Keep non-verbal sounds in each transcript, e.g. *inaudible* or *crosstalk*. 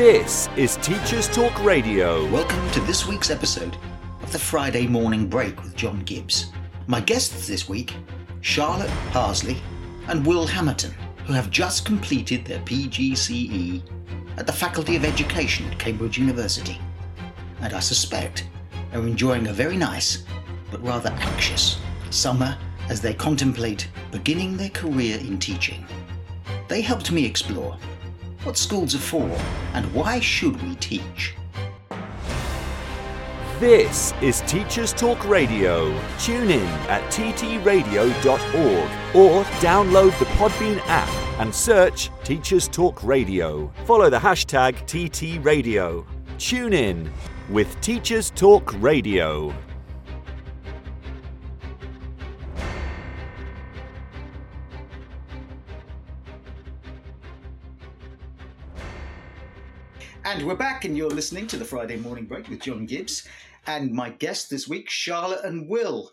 This is Teachers Talk Radio. Welcome to this week's episode of the Friday Morning Break with John Gibbs. My guests this week, Charlotte Parsley and Will Hammerton, who have just completed their PGCE at the Faculty of Education at Cambridge University. And I suspect are enjoying a very nice, but rather anxious, summer as they contemplate beginning their career in teaching. They helped me explore what schools are for and why should we teach. This is Teachers Talk Radio. Tune in at ttradio.org or download the Podbean app and search Teachers Talk Radio. Follow the hashtag TTRadio. Tune in with Teachers Talk Radio. And we're back, and you're listening to the Friday Morning Break with John Gibbs and my guest this week, Charlotte and Will.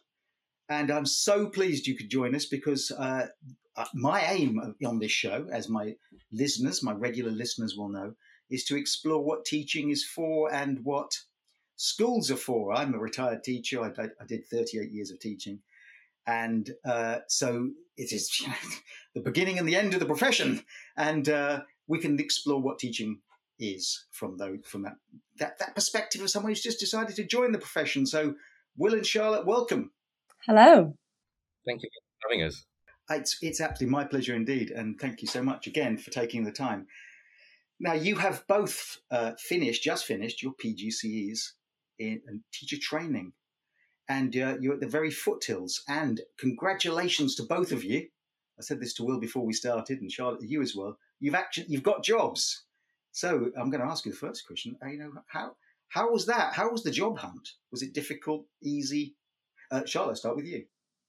And I'm so pleased you could join us because uh, uh, my aim on this show, as my listeners, my regular listeners will know, is to explore what teaching is for and what schools are for. I'm a retired teacher. I, I did 38 years of teaching. And uh, so it is *laughs* the beginning and the end of the profession. And uh, we can explore what teaching is from those from that, that that perspective of someone who's just decided to join the profession. So, Will and Charlotte, welcome. Hello. Thank you for having us. It's it's absolutely my pleasure indeed, and thank you so much again for taking the time. Now, you have both uh, finished, just finished your PGCEs in, in teacher training, and uh, you're at the very foothills. And congratulations to both of you. I said this to Will before we started, and Charlotte, you as well. You've actually you've got jobs. So I'm going to ask you the first question. Uh, you know, how how was that? How was the job hunt? Was it difficult, easy? Uh, Charlotte, start with you.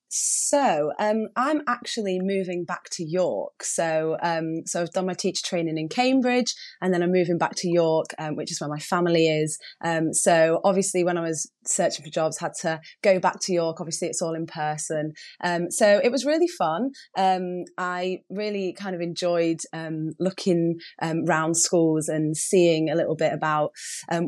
So um, I'm actually moving back to York. So um, so I've done my teacher training in Cambridge, and then I'm moving back to York, um, which is where my family is. Um, so obviously, when I was searching for jobs, had to go back to York. Obviously, it's all in person. Um, so it was really fun. Um, I really kind of enjoyed looking around schools and seeing a little bit about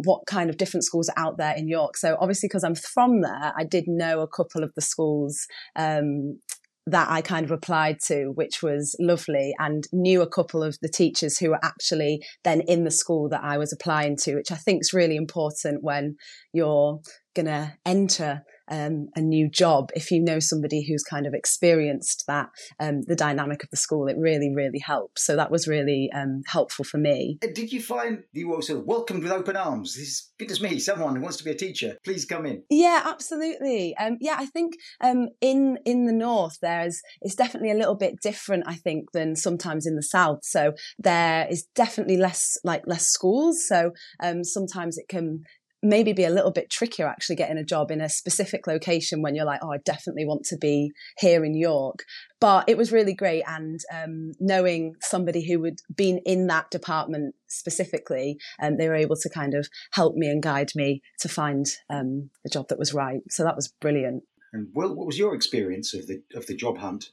what kind of different schools are out there in York. So obviously, because I'm from there, I did know a couple of the schools um, that I kind of applied to, which was lovely, and knew a couple of the teachers who were actually then in the school that I was applying to, which I think is really important when you're going to enter um, a new job. If you know somebody who's kind of experienced that, um, the dynamic of the school, it really, really helps. So that was really um, helpful for me. Uh, did you find you were sort of welcomed with open arms? This is goodness me, someone who wants to be a teacher, please come in. Yeah, absolutely. Um, yeah, I think um, in in the north there's it's definitely a little bit different. I think than sometimes in the south. So there is definitely less like less schools. So um, sometimes it can maybe be a little bit trickier actually getting a job in a specific location when you're like, oh, I definitely want to be here in York. But it was really great, and um, knowing somebody who had been in that department specifically, and um, they were able to kind of help me and guide me to find um, the job that was right. So that was brilliant. And Will, what was your experience of the of the job hunt?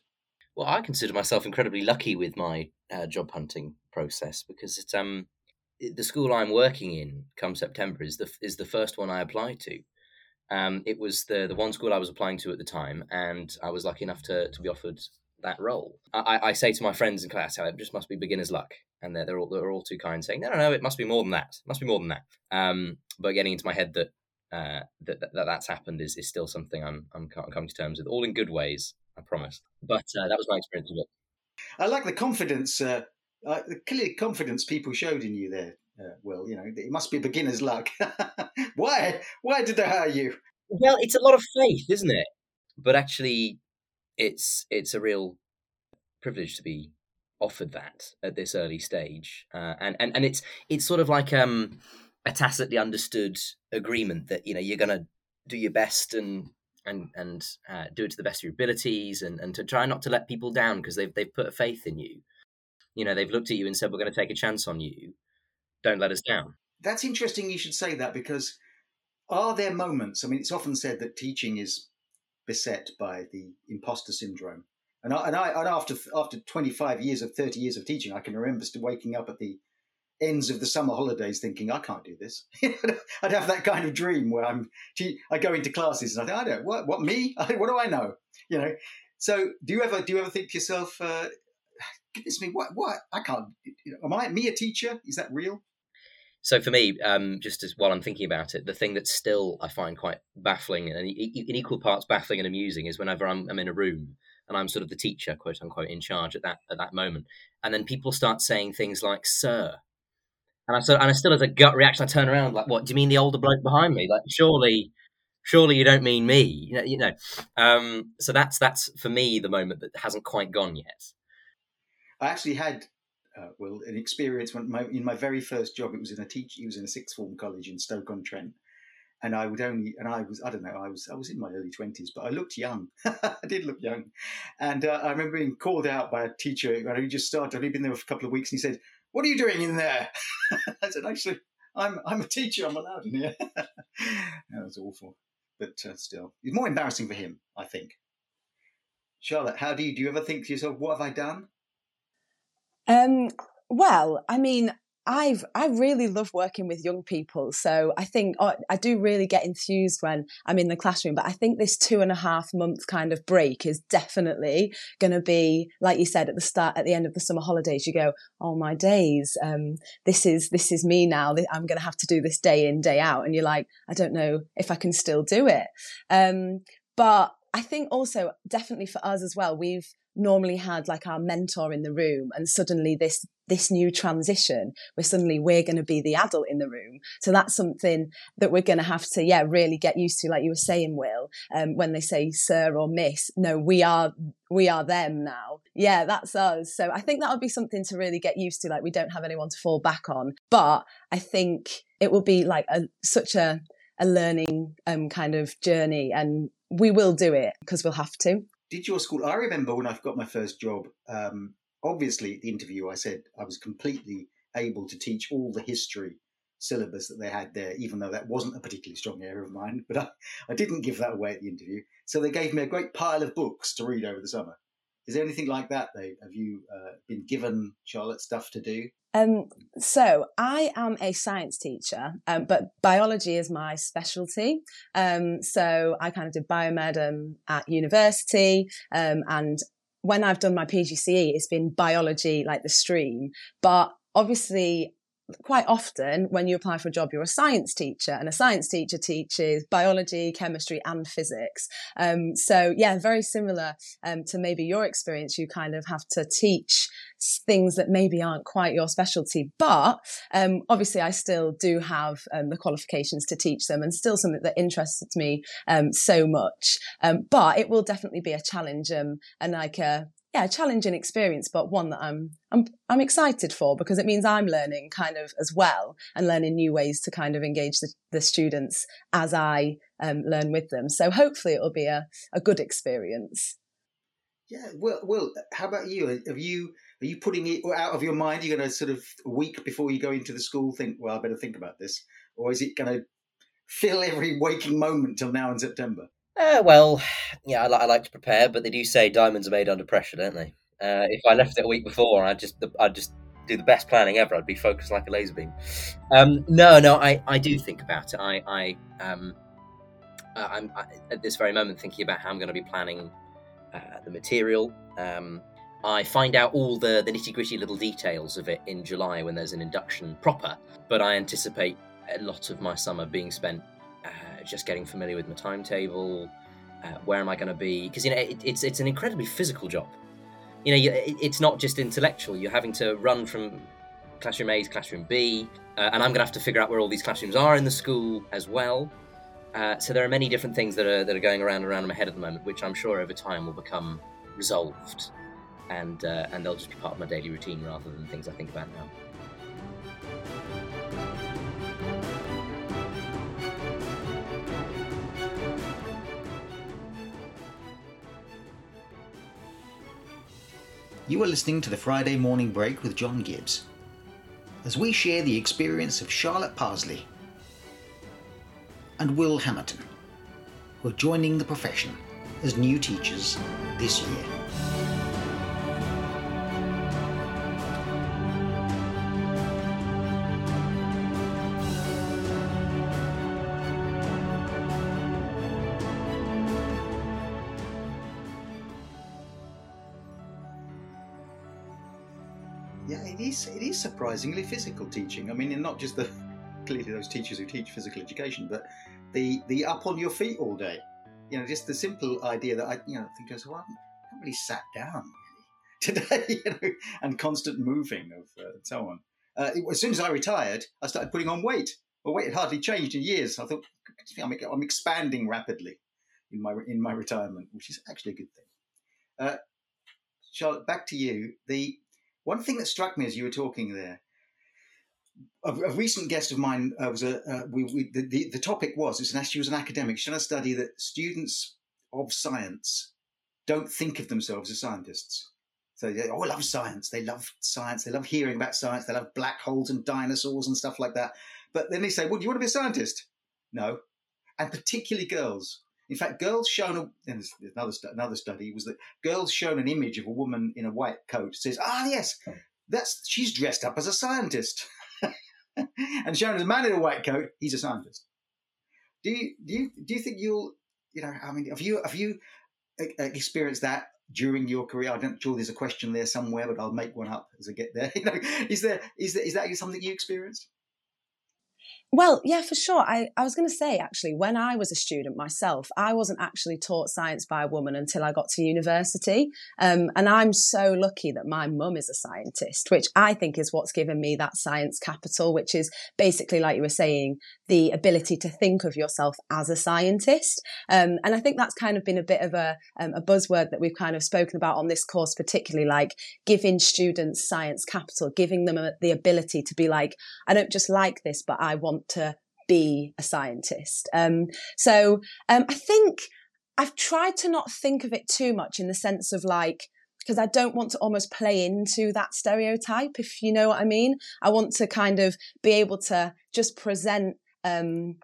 Well, I consider myself incredibly lucky with my uh, job hunting process because it's um the school I'm working in come September is the is the first one I applied to. Um, it was the the one school I was applying to at the time, and I was lucky enough to to be offered that role. I, I say to my friends in class, it just must be beginner's luck, and they're they're all they're all too kind, saying, no, no, no, it must be more than that. It must be more than that. Um, but getting into my head that uh, that, that, that's happened is, is still something I'm I'm coming to terms with, all in good ways, I promise. But uh, that was my experience of it. I like the confidence uh, uh, the clear confidence people showed in you there, uh, Will. You know, it must be beginner's luck. *laughs* why? Why did they hire you? Well, it's a lot of faith, isn't it? But actually, it's it's a real privilege to be offered that at this early stage, uh, and and and it's it's sort of like um, a tacitly understood agreement that you know you're going to do your best and and and uh, do it to the best of your abilities, and and to try not to let people down because they've they've put faith in you you know they've looked at you and said we're going to take a chance on you don't let us down that's interesting you should say that because are there moments i mean it's often said that teaching is beset by the imposter syndrome and I, and, I, and after after 25 years of 30 years of teaching i can remember waking up at the ends of the summer holidays thinking, I can't do this. *laughs* I'd have that kind of dream where I'm, I go into classes and I think, I don't, what, what me? *laughs* What do I know? You know. So do you ever, do you ever think to yourself, uh, goodness me, what, what? I can't. You know, am I me a teacher? Is that real? So for me, um, just as while I'm thinking about it, the thing that still I find quite baffling and in equal parts baffling and amusing is whenever I'm, I'm in a room and I'm sort of the teacher, quote unquote, in charge at that at that moment, and then people start saying things like "sir," and I so and I still as a gut reaction, I turn around like, "What do you mean the older bloke behind me? Like, surely." Surely you don't mean me, you know. You know. Um, so that's that's for me the moment that hasn't quite gone yet. I actually had uh, well, an experience when my, in my very first job, it was in a teach, it was in a sixth form college in Stoke on Trent, and I would only, and I was, I don't know, I was, I was in my early twenties, but I looked young. *laughs* I did look young, and uh, I remember being called out by a teacher he just started. I'd been there for a couple of weeks, and he said, "What are you doing in there?" *laughs* I said, "Actually, I'm, I'm a teacher. I'm allowed in here." *laughs* that was awful, but uh, still, it's more embarrassing for him, I think. Charlotte, how do you do? You ever think to yourself, "What have I done?" Um, well, I mean, I've I really love working with young people, so I think oh, I do really get enthused when I'm in the classroom. But I think this two and a half month kind of break is definitely going to be, like you said at the start, at the end of the summer holidays. You go, oh my days, um, this is this is me now. I'm going to have to do this day in day out, and you're like, I don't know if I can still do it. Um, but I think also definitely for us as well, we've normally had like our mentor in the room and suddenly this this new transition where suddenly we're going to be the adult in the room. So that's something that we're going to have to yeah really get used to like you were saying will um, when they say sir or miss. No we are we are them now. Yeah that's us. So i think that would be something to really get used to like we don't have anyone to fall back on. But i think it will be like a such a a learning um, kind of journey and we will do it because we'll have to did your school? I remember when I got my first job. Um, obviously, at the interview, I said I was completely able to teach all the history syllabus that they had there, even though that wasn't a particularly strong area of mine. But I, I didn't give that away at the interview. So they gave me a great pile of books to read over the summer. Is there anything like that, though? Have you uh, been given, Charlotte, stuff to do? Um, so I am a science teacher, um, but biology is my specialty. Um, so I kind of did biomed um, at university, um, and when I've done my PGCE, it's been biology, like the stream. But obviously, quite often when you apply for a job, you're a science teacher, and a science teacher teaches biology, chemistry, and physics. Um, so, yeah, very similar um, to maybe your experience. You kind of have to teach things that maybe aren't quite your specialty, but um, obviously, I still do have um, the qualifications to teach them, and still something that interests me um, so much. Um, but it will definitely be a challenge and like a yeah, a challenging experience, but one that I'm I'm I'm excited for because it means I'm learning kind of as well and learning new ways to kind of engage the, the students as I um, learn with them. So hopefully it'll be a, a good experience. Yeah, well, well, how about you? Have you are you putting it out of your mind? You're going to sort of a week before you go into the school think, well, I better think about this, or is it going to fill every waking moment till now in September? Uh, well, *sighs* yeah, I, I, like to prepare, but they do say diamonds are made under pressure, don't they? Uh, if I left it a week before, I'd just I'd just do the best planning ever. I'd be focused like a laser beam. Um, no, no, I, I do think about it. I, I um, I'm I, at this very moment thinking about how I'm going to be planning uh, the material. Um, I find out all the, the nitty gritty little details of it in July when there's an induction proper, but I anticipate a lot of my summer being spent just getting familiar with my timetable. Uh, where am I going to be? Because you know it, it's it's an incredibly physical job. You know, you, it, it's not just intellectual. You're having to run from classroom A to classroom B, uh, and I'm going to have to figure out where all these classrooms are in the school as well. Uh, so there are many different things that are that are going around and around in my head at the moment, which I'm sure over time will become resolved, and uh, and they'll just be part of my daily routine rather than things I think about now. You are listening to the Friday Morning Break with John Gibbs as we share the experience of Charlotte Parsley and Will Hamilton, who are joining the profession as new teachers this year. Is. Surprisingly physical teaching. I mean, and not just the *laughs* clearly those teachers who teach physical education, but the the up on your feet all day. You know, just the simple idea that I, you know, think as well, I haven't really sat down *laughs* today, *laughs* you know, and constant moving of uh, so on. Uh, it, as soon as I retired, I started putting on weight. Well, weight had hardly changed in years. I thought I'm, I'm expanding rapidly in my in my retirement, which is actually a good thing. Uh, Charlotte, back to you. The one thing that struck me as you were talking there, a, a recent guest of mine uh, was a uh, we, we the, the, the topic was it's an she was an academic. She did a study that students of science don't think of themselves as scientists. So they all love science. They love science. They love hearing about science. They love black holes and dinosaurs and stuff like that. But then they say, "Well, do you want to be a scientist?" No, and particularly girls. In fact, girls shown a, another another study was that girls shown an image of a woman in a white coat says, "Ah, yes, that's she's dressed up as a scientist," *laughs* and shown as a man in a white coat, he's a scientist. Do you do you do you think you'll you know I mean have you have you experienced that during your career? I'm sure there's a question there somewhere, but I'll make one up as I get there. *laughs* You know, is there is there is that something you experienced? Well, yeah, for sure. I, I was going to say, actually, when I was a student myself, I wasn't actually taught science by a woman until I got to university. Um, and I'm so lucky that my mum is a scientist, which I think is what's given me that science capital, which is basically, like you were saying, the ability to think of yourself as a scientist. Um, and I think that's kind of been a bit of a, um, a buzzword that we've kind of spoken about on this course, particularly like giving students science capital, giving them a, the ability to be like, I don't just like this, but I want to be a scientist. Um, so um, I think I've tried to not think of it too much in the sense of like, because I don't want to almost play into that stereotype, if you know what I mean. I want to kind of be able to just present um,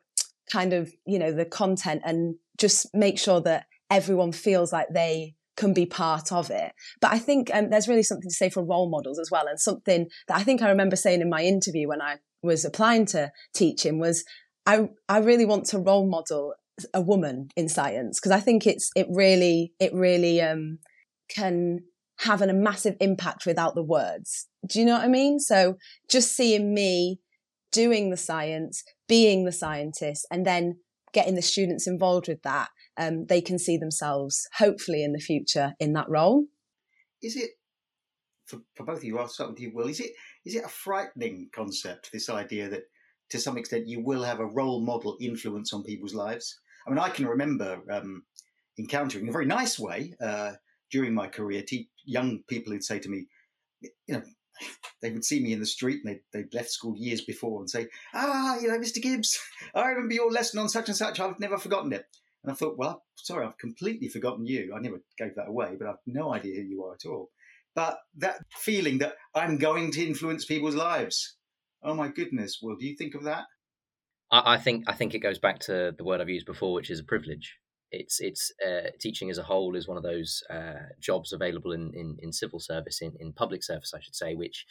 kind of, you know, the content and just make sure that everyone feels like they can be part of it. But I think um, there's really something to say for role models as well. And something that I think I remember saying in my interview when I was applying to teaching was I, I really want to role model a woman in science because I think it's, it really, it really um, can have an, a massive impact without the words. Do you know what I mean? So just seeing me doing the science, being the scientist, and then getting the students involved with that, um, they can see themselves hopefully in the future in that role. Is it for, for both of you? I'll start with you, Will. Is it is it a frightening concept? This idea that to some extent you will have a role model influence on people's lives. I mean, I can remember um, encountering in a very nice way uh, during my career te- young people who'd say to me, you know, they would see me in the street and they'd, they'd left school years before and say, Ah, you know, Mr. Gibbs, *laughs* I remember your lesson on such and such. I've never forgotten it. And I thought, well, sorry, I've completely forgotten you. I never gave that away, but I've no idea who you are at all. But that feeling that I'm going to influence people's lives. Oh my goodness. Well, do you think of that? I, I think I think it goes back to the word I've used before, which is a privilege. It's it's uh, teaching as a whole is one of those uh, jobs available in, in, in civil service, in, in public service, I should say, which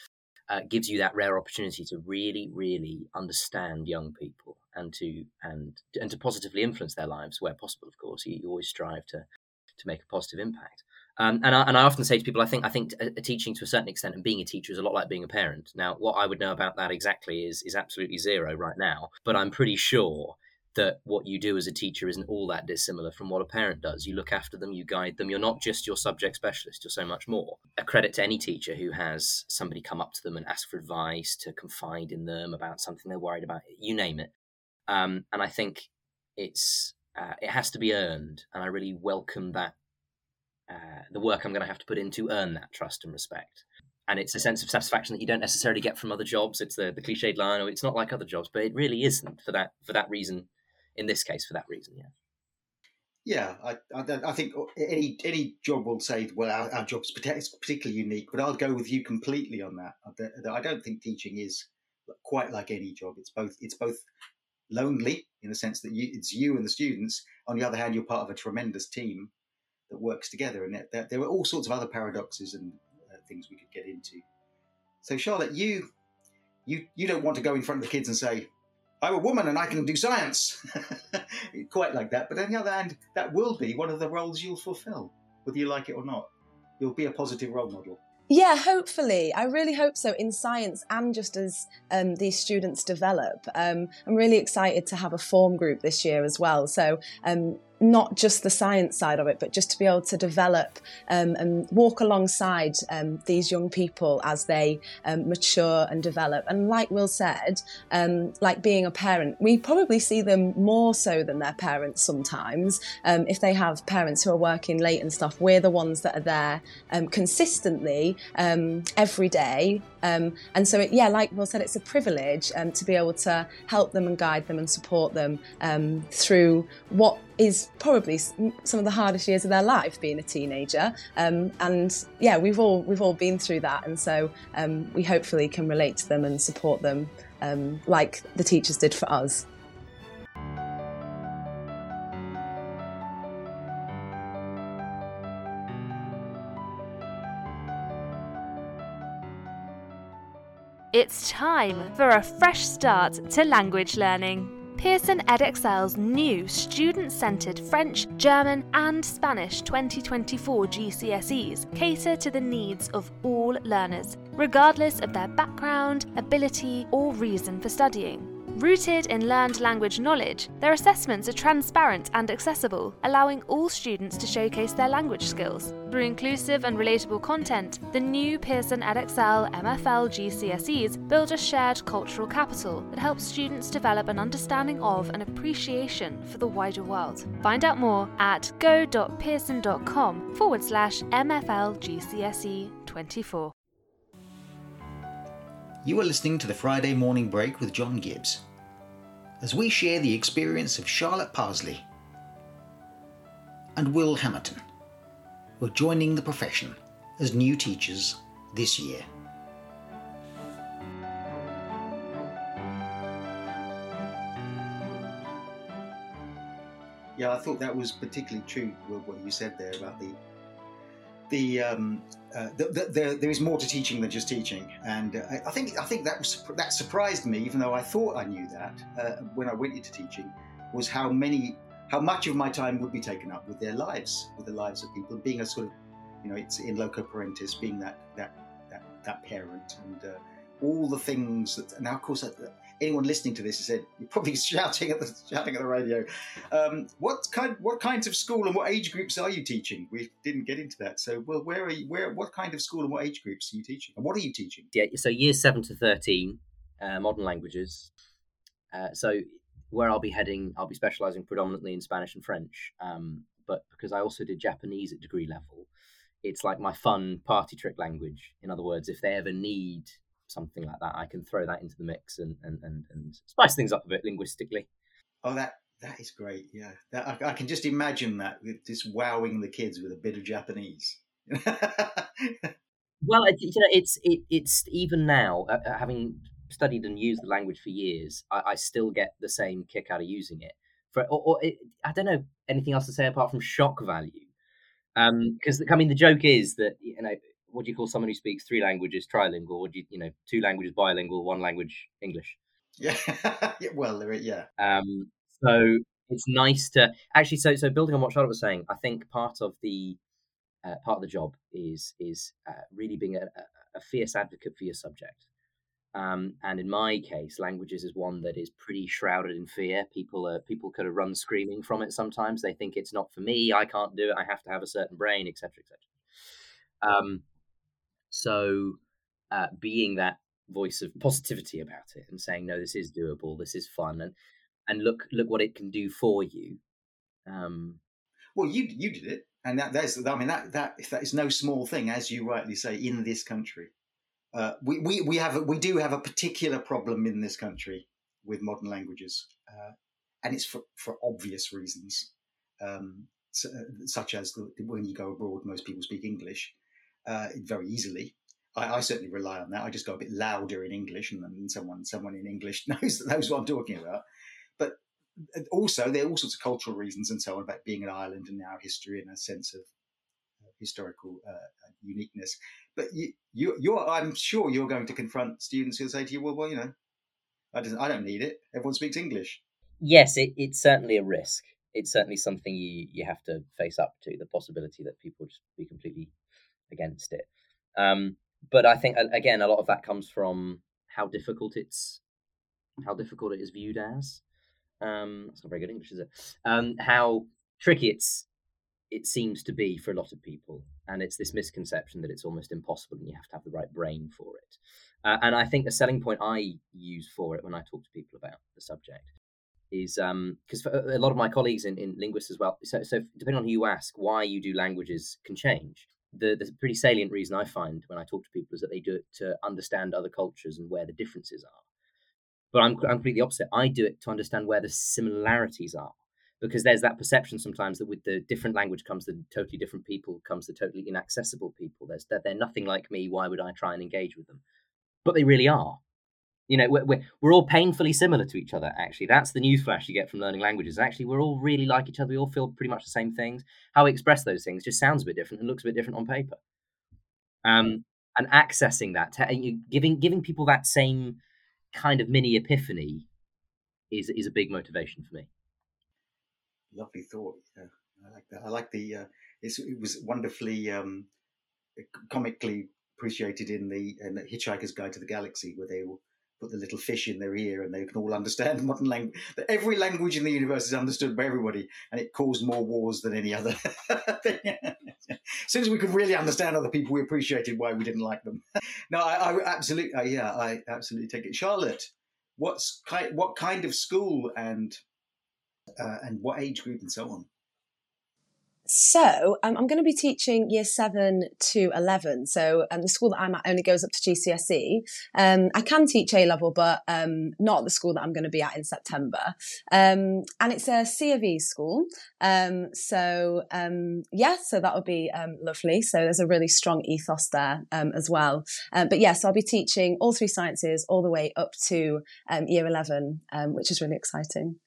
uh, gives you that rare opportunity to really, really understand young people and to and and to positively influence their lives where possible. Of course, you, you always strive to to make a positive impact. Um, and, I, and I often say to people, I think I think a, a teaching to a certain extent and being a teacher is a lot like being a parent. Now, what I would know about that exactly is is absolutely zero right now, but I'm pretty sure that what you do as a teacher isn't all that dissimilar from what a parent does. You look after them, you guide them. You're not just your subject specialist, you're so much more. A credit to any teacher who has somebody come up to them and ask for advice, to confide in them about something they're worried about, you name it. Um, and I think it's uh, it has to be earned, and I really welcome that uh, the work I'm going to have to put in to earn that trust and respect. And it's a sense of satisfaction that you don't necessarily get from other jobs. It's the, the cliched line, or it's not like other jobs, but it really isn't for that for that reason. In this case, for that reason, yeah. Yeah, I, I, I, think any any job will say, well, our, our job's particularly unique, but I'll go with you completely on that. I don't think teaching is quite like any job. It's both it's both lonely in the sense that you, it's you and the students. On the other hand, you're part of a tremendous team that works together. And there, there were all sorts of other paradoxes and uh, things we could get into. So, Charlotte, you you you don't want to go in front of the kids and say, "I'm a woman and I can do science," *laughs* quite like that. But on the other hand, that will be one of the roles you'll fulfil, whether you like it or not. You'll be a positive role model. Yeah, hopefully. I really hope so in science and just as um, these students develop. Um, I'm really excited to have a form group this year as well. So um, not just the science side of it, but just to be able to develop um, and walk alongside um, these young people as they um, mature and develop. And like Will said, um, like being a parent, we probably see them more so than their parents sometimes. Um, if they have parents who are working late and stuff, we're the ones that are there um, consistently every day. And so, it, yeah, like Will said, it's a privilege to be able to help them and guide them and support them through what is probably some of the hardest years of their life being a teenager. Um, and yeah we've all we've all been through that. And so um, we hopefully can relate to them and support them um, like the teachers did for us It's time for a fresh start to language learning. Pearson Edexcel's new student centred French, German, and Spanish 2024 GCSEs cater to the needs of all learners, regardless of their background, ability, or reason for studying. Rooted in learned language knowledge, their assessments are transparent and accessible, allowing all students to showcase their language skills. Through inclusive and relatable content, the new Pearson Edexcel MFL GCSEs build a shared cultural capital that helps students develop an understanding of and appreciation for the wider world. Find out more at go.pearson.com forward slash MFL GCSE 24. You are listening to the Friday Morning Break with John Gibbs as we share the experience of Charlotte Parsley and Will Hamilton, who are joining the profession as new teachers this year. Yeah, I thought that was particularly true, what you said there about the the, um, uh, the, the, the, there is more to teaching than just teaching, and uh, I think I think that was that surprised me, even though I thought I knew that uh, when I went into teaching, was how many how much of my time would be taken up with their lives, with the lives of people, being a sort of you know it's in loco parentis, being that that that, that parent, and uh, all the things that now of course anyone listening to this said you're probably *laughs* shouting at the shouting at the radio. Um, what kind what kinds of school and what age groups are you teaching? We didn't get into that. So well, where are you? Where what kind of school and what age groups are you teaching? And what are you teaching? Yeah, so years seven to thirteen, uh, modern languages. Uh, so where I'll be heading, I'll be specialising predominantly in Spanish and French. Um, but because I also did Japanese at degree level, it's like my fun party trick language. In other words, if they ever need something like that, I can throw that into the mix and and, and, and spice things up a bit linguistically. Oh, that that is great. Yeah, that, I, I, can just imagine that just wowing the kids with a bit of Japanese. *laughs* well, you know, it's it, it's even now uh, uh, having studied and used the language for years, I, I, still get the same kick out of using it. For or, or it, I don't know anything else to say apart from shock value. Because um, I mean, the joke is that you know what do you call someone who speaks three languages trilingual? Would you you know two languages bilingual, one language English? Yeah, *laughs* yeah well, yeah. Um, so it's nice to actually. So so building on what Charlotte was saying, I think part of the uh, part of the job is is uh, really being a, a, fierce advocate for your subject. Um, and in my case, languages is one that is pretty shrouded in fear. People are people could have run screaming from it. Sometimes they think it's not for me. I can't do it. I have to have a certain brain, etc., etc. Um, so, uh, being that voice of positivity about it and saying, "No, this is doable. This is fun," and and look look what it can do for you. Um, well, you you did it, and that that's I mean that that that is no small thing, as you rightly say, in this country. Uh, we, we we have we do have a particular problem in this country with modern languages, uh, and it's for for obvious reasons, um, so, uh, such as the, when you go abroad, most people speak English uh, very easily. I, I, certainly rely on that. I just go a bit louder in English, and then someone someone in English *laughs* knows knows what I'm talking about. But uh, also, there are all sorts of cultural reasons and so on about being an island and our history and a sense of historical uh, uniqueness. But you, you, you're, I'm sure you're going to confront students who'll say to you, "Well, well, you know, I don't, I don't need it. Everyone speaks English." Yes, it, it's certainly a risk. It's certainly something you, you have to face up to the possibility that people just be completely against it. Um, but I think again, a lot of that comes from how difficult it's how difficult it is viewed as. Um, that's not very good English, is it? Um, how tricky it's it seems to be for a lot of people, and it's this misconception that it's almost impossible and you have to have the right brain for it. Uh, and I think the selling point I use for it when I talk to people about the subject is because um, a lot of my colleagues in, in linguists as well. So, so depending on who you ask, why you do languages can change. The, the pretty salient reason I find when I talk to people is that they do it to understand other cultures and where the differences are. But I'm, I'm completely opposite. I do it to understand where the similarities are because there's that perception sometimes that with the different language comes the totally different people comes the totally inaccessible people. There's that they're nothing like me why would i try and engage with them? But they really are. You know we're, we're, we're all painfully similar to each other actually. That's the newsflash you get from learning languages. Actually we're all really like each other. We all feel pretty much the same things. How we express those things just sounds a bit different and looks a bit different on paper. Um, and accessing that giving giving people that same kind of mini epiphany is is a big motivation for me lovely thought. Yeah, I like that. I like the. Uh, it was wonderfully um, comically appreciated in the, in the Hitchhiker's Guide to the Galaxy, where they will put the little fish in their ear and they can all understand *laughs* modern language. That Every language in the universe is understood by everybody, and it caused more wars than any other *laughs* thing. as soon as we could really understand other people, we appreciated why we didn't like them. *laughs* no, I, I absolutely, uh, yeah, I absolutely take it. Charlotte, what's kind, what kind of school and uh, and what age group and so on? So um, I'm going to be teaching year seven to eleven. So um, the school that I'm at only goes up to GCSE. Um, I can teach A level, but um, not the school that I'm going to be at in September. Um, and it's a C of E school. Um, so yeah, so that would be lovely. So there's a really strong ethos there as well. But yes, yeah, so I'll be teaching all three sciences all the way up to year eleven, which is really exciting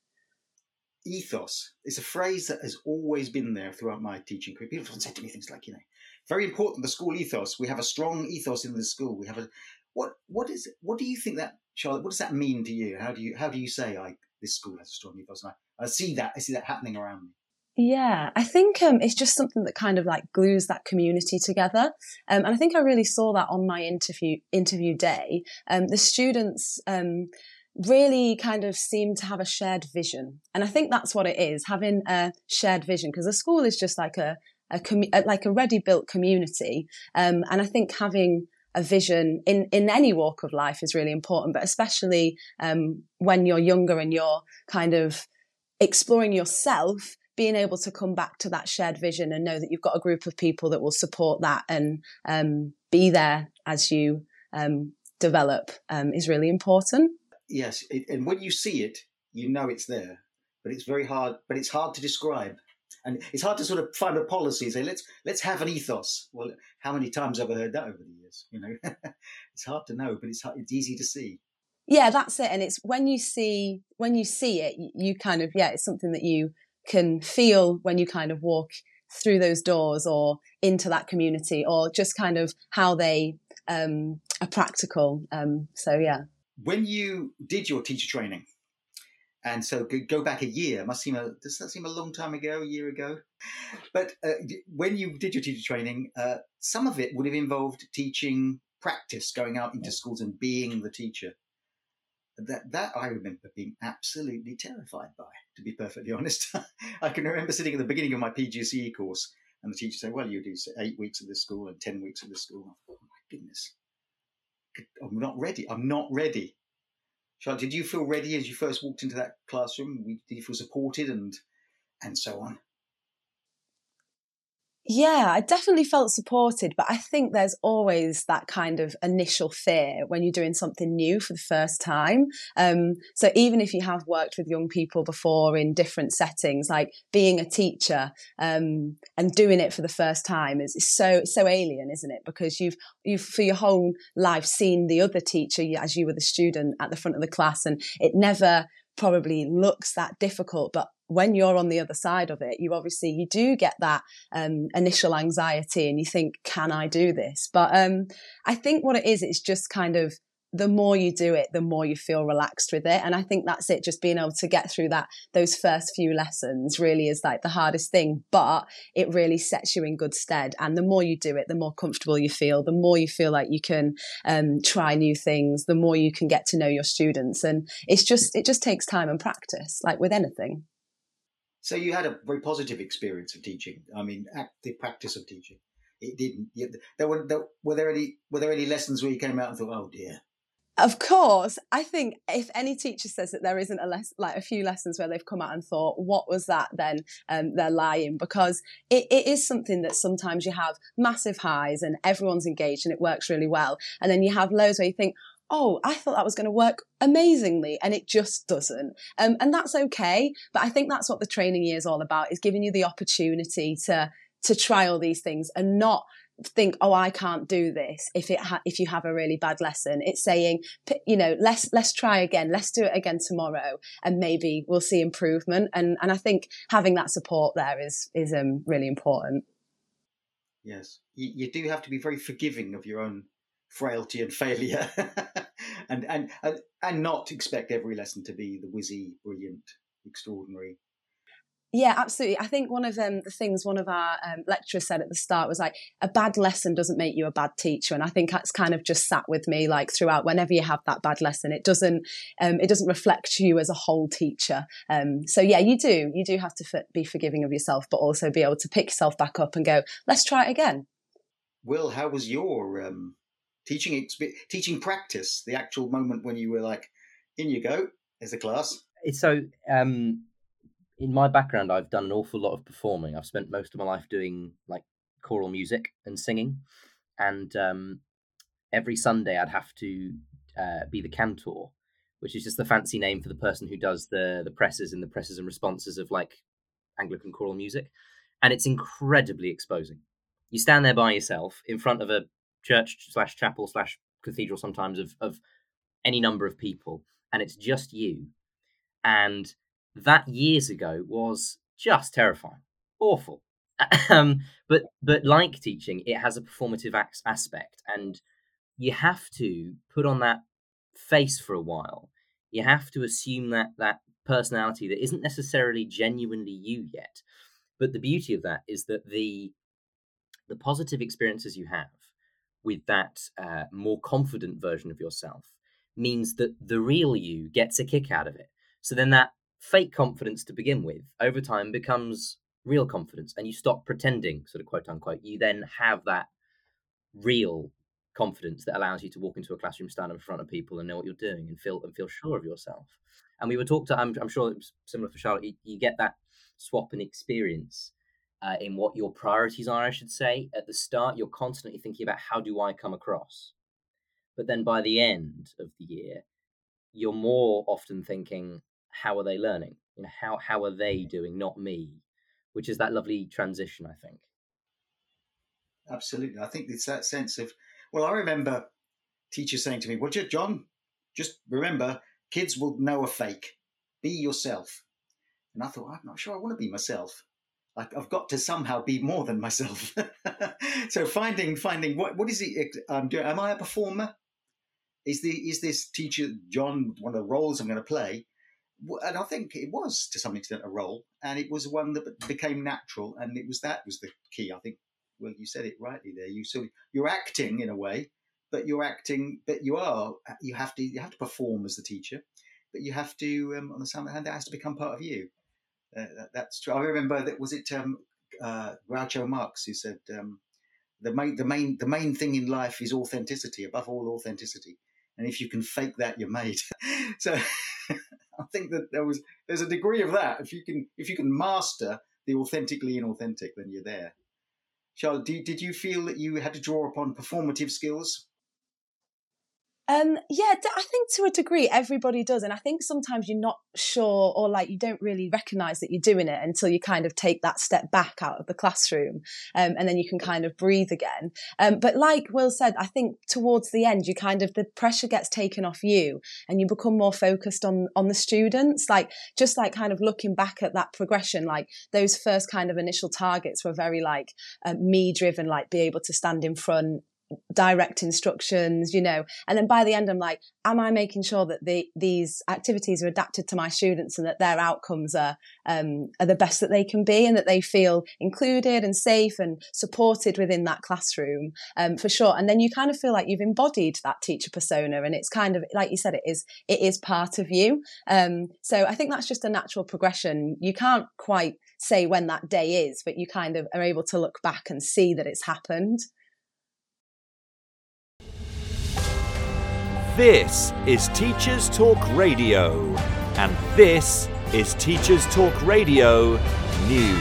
ethos is a phrase that has always been there throughout my teaching career. People have said to me things like, you know, very important the school ethos. We have a strong ethos in the school. We have a what what is what do you think that Charlotte? What does that mean to you? How do you how do you say I this school has a strong ethos? And I, I see that I see that happening around me. Yeah, I think um, it's just something that kind of like glues that community together, um, and I think I really saw that on my interview interview day. Um, the students um, really kind of seem to have a shared vision. And I think that's what it is, having a shared vision, because a school is just like a, a, like a ready built community. Um, and I think having a vision in, in any walk of life is really important, but especially um, when you're younger and you're kind of exploring yourself, being able to come back to that shared vision and know that you've got a group of people that will support that and um, be there as you um, develop um, is really important yes, it, and when you see it, you know it's there, but it's very hard. But it's hard to describe, and it's hard to sort of find a policy. Say let's let's have an ethos. Well, how many times have I heard that over the years? You know, *laughs* it's hard to know, but it's it's easy to see. Yeah, that's it. And it's when you see when you see it, you kind of yeah, it's something that you can feel when you kind of walk through those doors or into that community or just kind of how they um, are practical. Um, so yeah when you did your teacher training, and so go back a year, must seem a does that seem a long time ago, a year ago? But uh, when you did your teacher training, uh, some of it would have involved teaching practice, going out into schools and being the teacher. That that I remember being absolutely terrified by, to be perfectly *laughs* honest. I can remember sitting at the beginning of my PGCE course, and the teacher saying, "Well, you do eight weeks of this school and ten weeks of this school." Oh my goodness! I'm not ready. I'm not ready. Charlotte, did you feel ready as you first walked into that classroom? Did you feel supported and and so on? Yeah, I definitely felt supported, but I think there's always that kind of initial fear when you're doing something new for the first time. Um, so even if you have worked with young people before in different settings, like being a teacher um, and doing it for the first time is, is so so alien, isn't it? Because you've you've for your whole life seen the other teacher as you were the student at the front of the class, and it never probably looks that difficult, but when you're on the other side of it, you obviously you do get that um, initial anxiety, and you think, "Can I do this?" But um, I think what it is, it's just kind of the more you do it, the more you feel relaxed with it. And I think that's it. Just being able to get through that, those first few lessons really is like the hardest thing, but it really sets you in good stead. And the more you do it, the more comfortable you feel, the more you feel like you can um, try new things, the more you can get to know your students. And it's just, it just takes time and practice, like with anything. So you had a very positive experience of teaching. I mean, active practice of teaching. It didn't. There were, there, were there any were there any lessons where you came out and thought, "Oh dear, of course, I think if any teacher says that there isn't a less like a few lessons where they've come out and thought, "What was that?" then um, they're lying because it, it is something that sometimes you have massive highs and everyone's engaged and it works really well, and then you have lows where you think, "Oh, I thought that was going to work amazingly," and it just doesn't, um, and that's okay. But I think that's what the training year is all about: is giving you the opportunity to to try all these things and not think oh i can't do this if it ha- if you have a really bad lesson. It's saying you know let's let's try again. Let's do it again tomorrow and maybe we'll see improvement. And and i think having that support there is is um really important. Yes. You, you do have to be very forgiving of your own frailty and failure. *laughs* And, and and and not expect every lesson to be the whizzy brilliant extraordinary yeah, absolutely. I think one of um, the things one of our um, lecturers said at the start was like, a bad lesson doesn't make you a bad teacher, and I think that's kind of just sat with me like throughout. Whenever you have that bad lesson, it doesn't um, it doesn't reflect you as a whole teacher. Um, so yeah, you do you do have to f- be forgiving of yourself, but also be able to pick yourself back up and go, let's try it again. Will, how was your um, teaching exp- teaching practice? The actual moment when you were like, in you go, there's a class. So um, in my background, I've done an awful lot of performing. I've spent most of my life doing like choral music and singing, and um, every Sunday I'd have to uh, be the cantor, which is just the fancy name for the person who does the the preces and the preces and responses of like Anglican choral music, and it's incredibly exposing. You stand there by yourself in front of a church slash chapel slash cathedral sometimes of of any number of people, and it's just you, and that years ago was just terrifying, awful. but but like teaching, it has a performative aspect, and you have to put on that face for a while. You have to assume that that personality that isn't necessarily genuinely you yet. But the beauty of that is that the the positive experiences you have with that uh, more confident version of yourself means that the real you gets a kick out of it. So then that fake confidence to begin with over time becomes real confidence and you stop pretending sort of quote unquote. You then have that real confidence that allows you to walk into a classroom stand in front of people and know what you're doing and feel and feel sure of yourself. And we were talked to i'm, I'm sure it was similar for charlotte you, you get that swap and experience uh, in what your priorities are i should say. At the start you're constantly thinking about how do i come across? But then by the end of the year you're more often thinking how are they learning? You know, how how are they doing, not me? Which is that lovely transition, I think. Absolutely, I think it's that sense of. Well, I remember teachers saying to me, "Well, John, just remember, kids will know a fake. Be yourself." And I thought, I'm not sure I want to be myself. I've got to somehow be more than myself. *laughs* so finding finding what what is it I'm doing? Am I a performer? Is the is this teacher John one of the roles I'm going to play? And I think it was to some extent a role, and it was one that became natural, and it was that was the key. I think. Well, you said it rightly there. You sort of you're acting in a way, but you're acting, but you are you have to you have to perform as the teacher, but you have to um, on the other hand that has to become part of you. Uh, that, that's true. I remember that was it um, uh, Groucho Marx who said um, the main the main the main thing in life is authenticity above all authenticity, and if you can fake that, you're made. *laughs* so. *laughs* I think that there was there's a degree of that. If you can if you can master the authentically inauthentic, then you're there. Charlotte, did, did you feel that you had to draw upon performative skills? Um, yeah, I think to a degree everybody does, and I think sometimes you're not sure or like you don't really recognise that you're doing it until you kind of take that step back out of the classroom, um, and then you can kind of breathe again. Um, but like Will said, I think towards the end you kind of the pressure gets taken off you, and you become more focused on on the students. Like just like kind of looking back at that progression, like those first kind of initial targets were very like uh, me driven, like be able to stand in front direct instructions, you know. And then by the end, I'm like, am I making sure that the, these activities are adapted to my students and that their outcomes are, um, are the best that they can be and that they feel included and safe and supported within that classroom, um, for sure. And then you kind of feel like you've embodied that teacher persona and it's kind of, like you said, it is, it is part of you. Um, so I think that's just a natural progression. You can't quite say when that day is, but you kind of are able to look back and see that it's happened. This is Teachers Talk Radio, and this is Teachers Talk Radio News.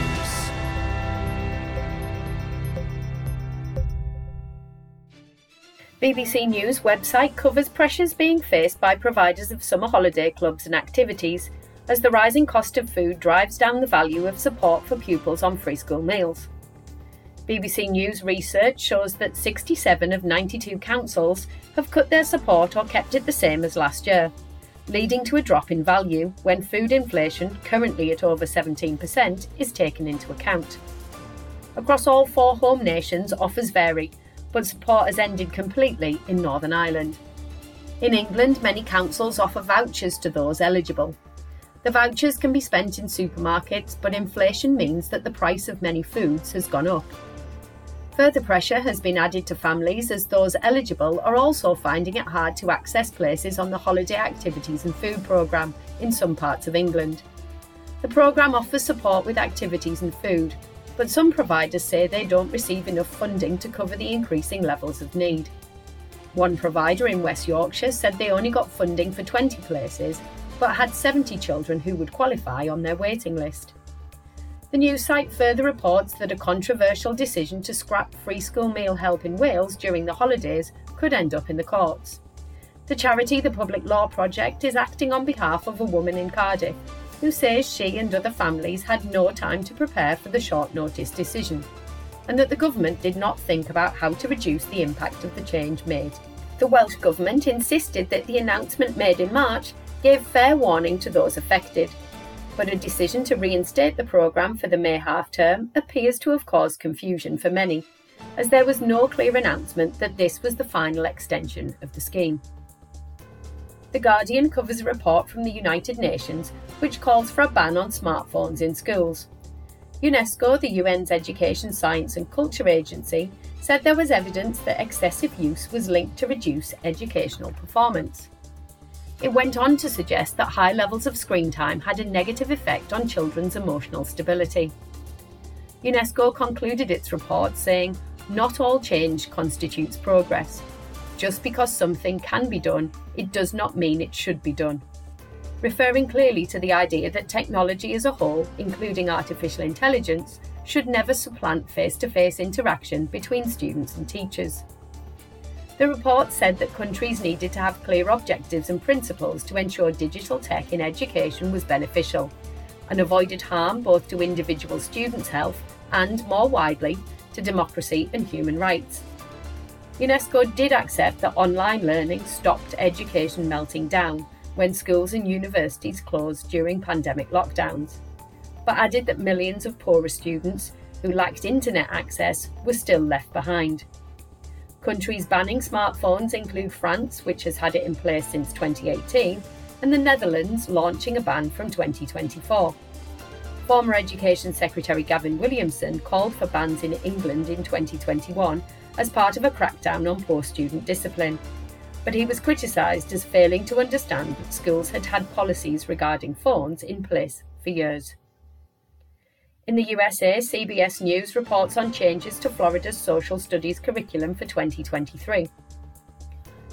BBC News website covers pressures being faced by providers of summer holiday clubs and activities as the rising cost of food drives down the value of support for pupils on free school meals. BBC News research shows that 67 of 92 councils have cut their support or kept it the same as last year, leading to a drop in value when food inflation, currently at over 17%, is taken into account. Across all four home nations, offers vary, but support has ended completely in Northern Ireland. In England, many councils offer vouchers to those eligible. The vouchers can be spent in supermarkets, but inflation means that the price of many foods has gone up. Further pressure has been added to families as those eligible are also finding it hard to access places on the holiday activities and food programme in some parts of England. The programme offers support with activities and food, but some providers say they don't receive enough funding to cover the increasing levels of need. One provider in West Yorkshire said they only got funding for 20 places, but had 70 children who would qualify on their waiting list. The news site further reports that a controversial decision to scrap free school meal help in Wales during the holidays could end up in the courts. The charity The Public Law Project is acting on behalf of a woman in Cardiff who says she and other families had no time to prepare for the short notice decision, and that the government did not think about how to reduce the impact of the change made. The Welsh Government insisted that the announcement made in March gave fair warning to those affected but a decision to reinstate the programme for the May half term appears to have caused confusion for many, as there was no clear announcement that this was the final extension of the scheme. The Guardian covers a report from the United Nations which calls for a ban on smartphones in schools. UNESCO, the UN's Education, Science and Culture Agency, said there was evidence that excessive use was linked to reduced educational performance. It went on to suggest that high levels of screen time had a negative effect on children's emotional stability. UNESCO concluded its report saying, Not all change constitutes progress. Just because something can be done, it does not mean it should be done. Referring clearly to the idea that technology as a whole, including artificial intelligence, should never supplant face to face interaction between students and teachers. The report said that countries needed to have clear objectives and principles to ensure digital tech in education was beneficial and avoided harm both to individual students' health and, more widely, to democracy and human rights. UNESCO did accept that online learning stopped education melting down when schools and universities closed during pandemic lockdowns, but added that millions of poorer students who lacked internet access were still left behind. Countries banning smartphones include France, which has had it in place since 2018, and the Netherlands launching a ban from 2024. Former Education Secretary Gavin Williamson called for bans in England in 2021 as part of a crackdown on poor student discipline. But he was criticised as failing to understand that schools had had policies regarding phones in place for years. In the USA, CBS News reports on changes to Florida's social studies curriculum for 2023.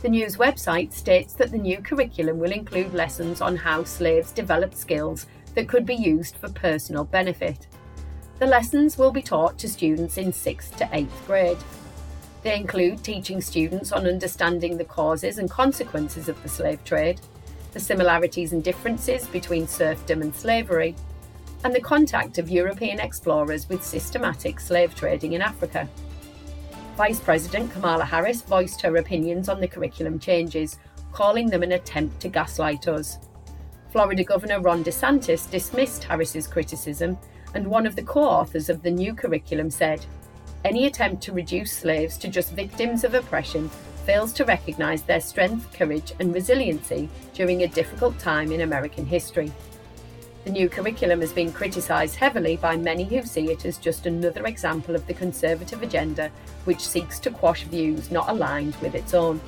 The news website states that the new curriculum will include lessons on how slaves developed skills that could be used for personal benefit. The lessons will be taught to students in 6th to 8th grade. They include teaching students on understanding the causes and consequences of the slave trade, the similarities and differences between serfdom and slavery, and the contact of European explorers with systematic slave trading in Africa. Vice President Kamala Harris voiced her opinions on the curriculum changes, calling them an attempt to gaslight us. Florida Governor Ron DeSantis dismissed Harris's criticism, and one of the co authors of the new curriculum said, Any attempt to reduce slaves to just victims of oppression fails to recognise their strength, courage, and resiliency during a difficult time in American history. The new curriculum has been criticised heavily by many who see it as just another example of the Conservative agenda which seeks to quash views not aligned with its own.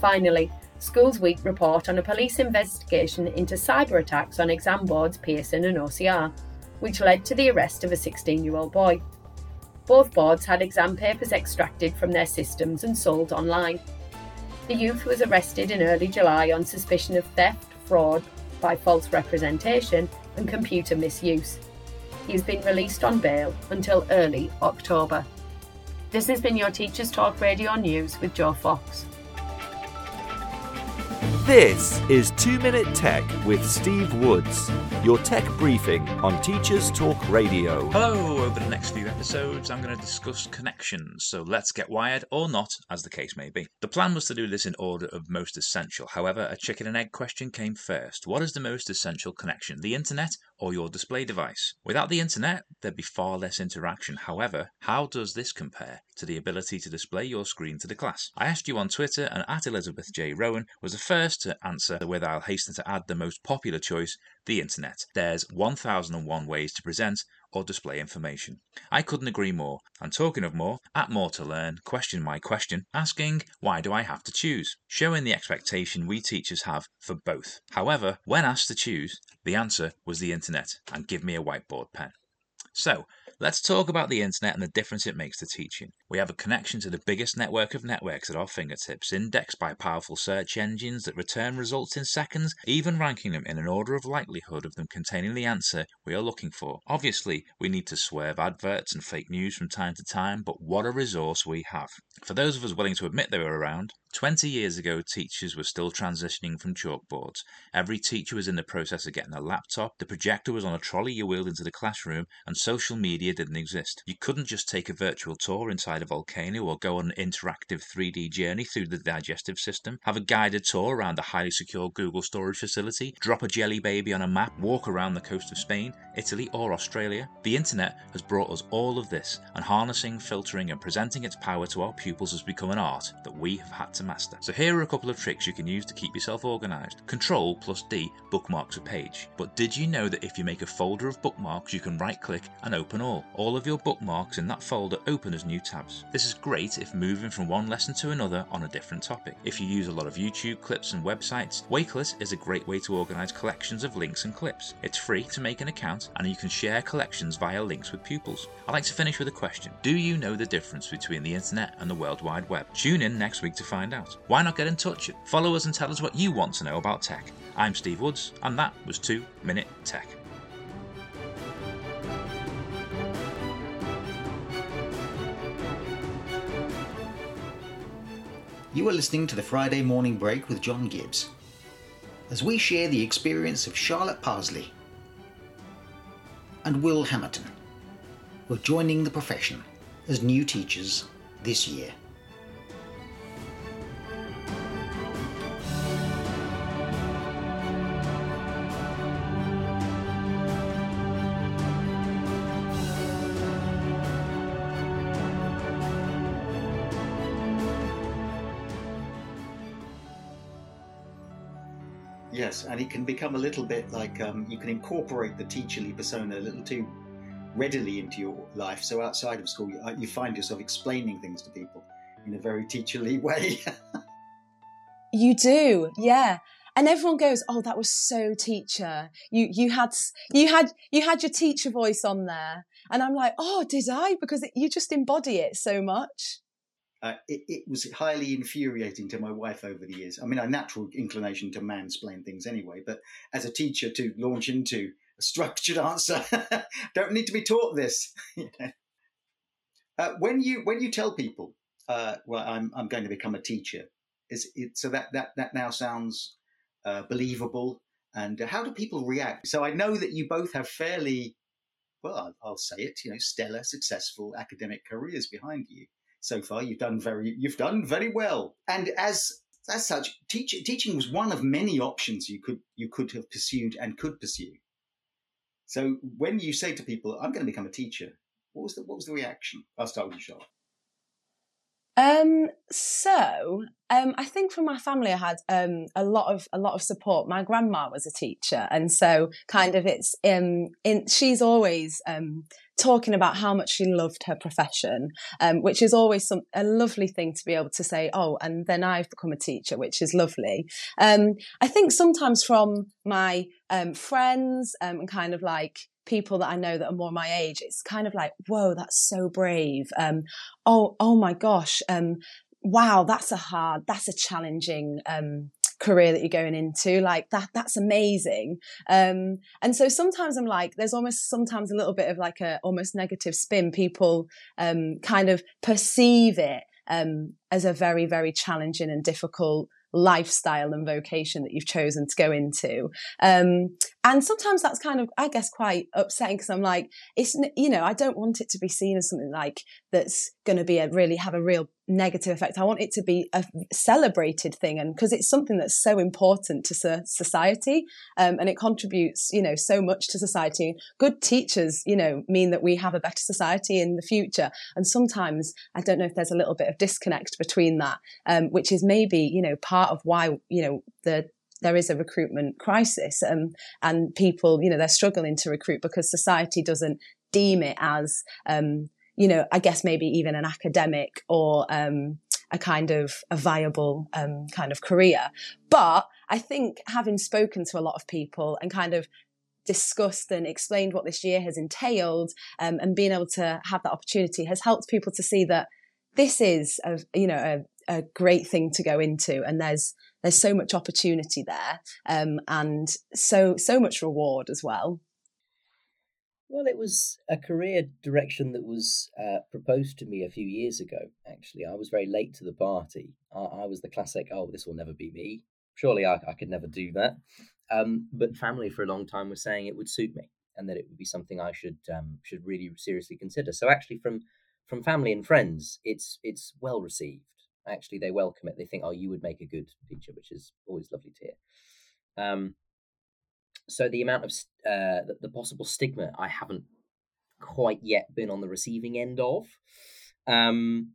Finally, Schools Week report on a police investigation into cyber attacks on exam boards Pearson and OCR, which led to the arrest of a 16 year old boy. Both boards had exam papers extracted from their systems and sold online. The youth was arrested in early July on suspicion of theft, fraud by false representation, and computer misuse. He has been released on bail until early October. This has been your Teachers Talk Radio News with Joe Fox. This is 2 Minute Tech with Steve Woods, your tech briefing on Teachers Talk Radio. Hello, over the next few episodes, I'm going to discuss connections, so let's get wired or not, as the case may be. The plan was to do this in order of most essential, however, a chicken and egg question came first. What is the most essential connection, the internet or your display device? Without the internet, there'd be far less interaction. However, how does this compare to the ability to display your screen to the class? I asked you on Twitter, and at Elizabeth J. Rowan was the first to answer with I'll hasten to add the most popular choice, the internet. There's 1001 ways to present or display information. I couldn't agree more. And talking of more, at More to Learn, question my question, asking, why do I have to choose? Showing the expectation we teachers have for both. However, when asked to choose, the answer was the internet, and give me a whiteboard pen. So, let's talk about the internet and the difference it makes to teaching. We have a connection to the biggest network of networks at our fingertips, indexed by powerful search engines that return results in seconds, even ranking them in an order of likelihood of them containing the answer we are looking for. Obviously, we need to swerve adverts and fake news from time to time, but what a resource we have. For those of us willing to admit they were around, 20 years ago, teachers were still transitioning from chalkboards. Every teacher was in the process of getting a laptop, the projector was on a trolley you wheeled into the classroom, and social media didn't exist. You couldn't just take a virtual tour inside a volcano or go on an interactive 3D journey through the digestive system, have a guided tour around a highly secure Google storage facility, drop a jelly baby on a map, walk around the coast of Spain, Italy, or Australia. The internet has brought us all of this, and harnessing, filtering, and presenting its power to our pupils has become an art that we have had to master. So here are a couple of tricks you can use to keep yourself organized. Control plus D bookmarks a page. But did you know that if you make a folder of bookmarks, you can right click and open all? All of your bookmarks in that folder open as new tabs. This is great if moving from one lesson to another on a different topic. If you use a lot of YouTube clips and websites, Wakelet is a great way to organize collections of links and clips. It's free to make an account and you can share collections via links with pupils. I'd like to finish with a question. Do you know the difference between the internet and the World Wide Web? Tune in next week to find out. Why not get in touch? Follow us and tell us what you want to know about tech. I'm Steve Woods, and that was 2 Minute Tech. You are listening to the Friday Morning Break with John Gibbs as we share the experience of Charlotte Parsley and Will Hammerton, who are joining the profession as new teachers this year. Yes, and it can become a little bit like um, you can incorporate the teacherly persona a little too readily into your life. So outside of school, you, uh, you find yourself explaining things to people in a very teacherly *laughs* way. You do, yeah. And everyone goes, "Oh, that was so teacher. You you had you had you had your teacher voice on there." And I'm like, "Oh, did I?" Because it, you just embody it so much. Uh, it, it was highly infuriating to my wife over the years. I mean, a natural inclination to mansplain things anyway, but as a teacher to launch into a structured answer, *laughs* don't need to be taught this. *laughs* uh, when you when you tell people, uh, "Well, I'm I'm going to become a teacher," is it so that that that now sounds uh, believable? And how do people react? So I know that you both have fairly, well, I'll, I'll say it, you know, stellar, successful academic careers behind you so far. You've done very, you've done very well. And as as such, teach, teaching was one of many options you could you could have pursued and could pursue. So when you say to people, "I'm going to become a teacher," What was the what was the reaction? I'll start with you, Charlotte. Um, so um, I think from my family, I had um, a lot of a lot of support. My grandma was a teacher, and so kind of it's um, in she's always um, talking about how much she loved her profession, um, which is always some a lovely thing to be able to say. Oh, and then I've become a teacher, which is lovely. Um, I think sometimes from my um, friends um, and kind of like people that I know that are more my age, it's kind of like, whoa, that's so brave. Um, oh, oh my gosh. Um, wow, that's a hard, that's a challenging, um, career that you're going into like that that's amazing um and so sometimes i'm like there's almost sometimes a little bit of like a almost negative spin people um kind of perceive it um as a very very challenging and difficult lifestyle and vocation that you've chosen to go into. Um, and sometimes that's kind of, I guess, quite upsetting because I'm like, it's, you know, I don't want it to be seen as something like that's going to be a really have a real negative effect. I want it to be a celebrated thing, and because it's something that's so important to society, um, and it contributes, you know, so much to society. Good teachers, you know, mean that we have a better society in the future. And sometimes I don't know if there's a little bit of disconnect between that, um, which is maybe, you know, part of why, you know, the there is a recruitment crisis um, and people you know they're struggling to recruit because society doesn't deem it as um, you know, I guess maybe even an academic or um, a kind of a viable um, kind of career. But I think having spoken to a lot of people and kind of discussed and explained what this year has entailed um, and being able to have that opportunity has helped people to see that this is a you know a, a great thing to go into and there's there's so much opportunity there um, and so so much reward as well well, it was a career direction that was uh, proposed to me a few years ago, actually. I was very late to the party. I, I was the classic, oh, this will never be me. Surely I, I could never do that. Um, but family for a long time was saying it would suit me and that it would be something I should um, should really seriously consider. So actually, from from family and friends, it's it's well received. Actually, they welcome it. They think, oh, you would make a good teacher, which is always lovely to hear. Um, so the amount of uh, the, possible stigma I haven't quite yet been on the receiving end of, um,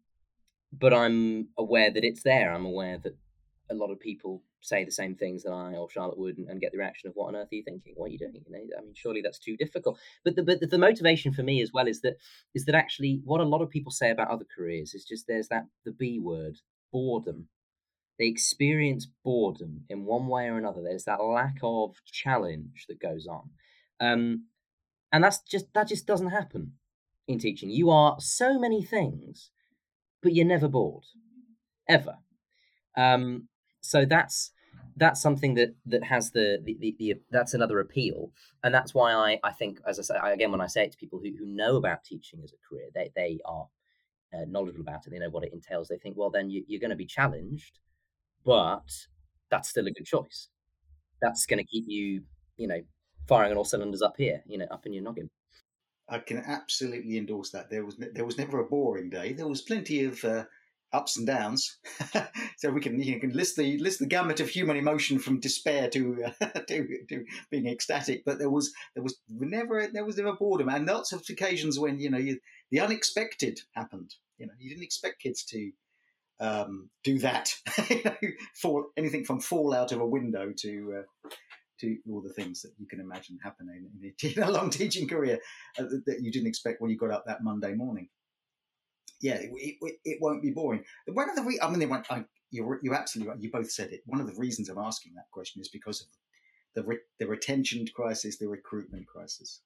but I'm aware that it's there. I'm aware that a lot of people say the same things that I or Charlotte would and, and, get the reaction of what on earth are you thinking? What are you doing? You know, I mean, surely that's too difficult. But the but the motivation for me as well is that is that actually what a lot of people say about other careers is just there's that the B word boredom they experience boredom in one way or another. There's that lack of challenge that goes on, um, and that's just that just doesn't happen in teaching. You are so many things, but you're never bored, ever. Um, so that's that's something that that has the, the, the, the, that's another appeal and that's why i i think as i say again when i say it to people who, who know about teaching as a career they they are uh, knowledgeable about it they know what it entails they think well then you, you're going to be challenged but that's still a good choice. That's going to keep you, you know, firing on all cylinders up here, you know, up in your noggin. I can absolutely endorse that. There was there was never a boring day. There was plenty of uh, ups and downs. *laughs* so we can you can list the list the gamut of human emotion from despair to uh, *laughs* to, to being ecstatic. But there was there was never there was never boredom, and lots of occasions when you know you, the unexpected happened. You know, you didn't expect kids to um, do that. *laughs* fall anything from fall out of a window to uh, to all the things that you can imagine happening in a, *laughs* in a long teaching career uh, that you didn't expect when you got up that Monday morning. Yeah, it, it, it won't be boring. One of the re- I mean, went, I, you're you're absolutely right. You both said it. One of the reasons I'm asking that question is because of the re- the retention crisis, the recruitment crisis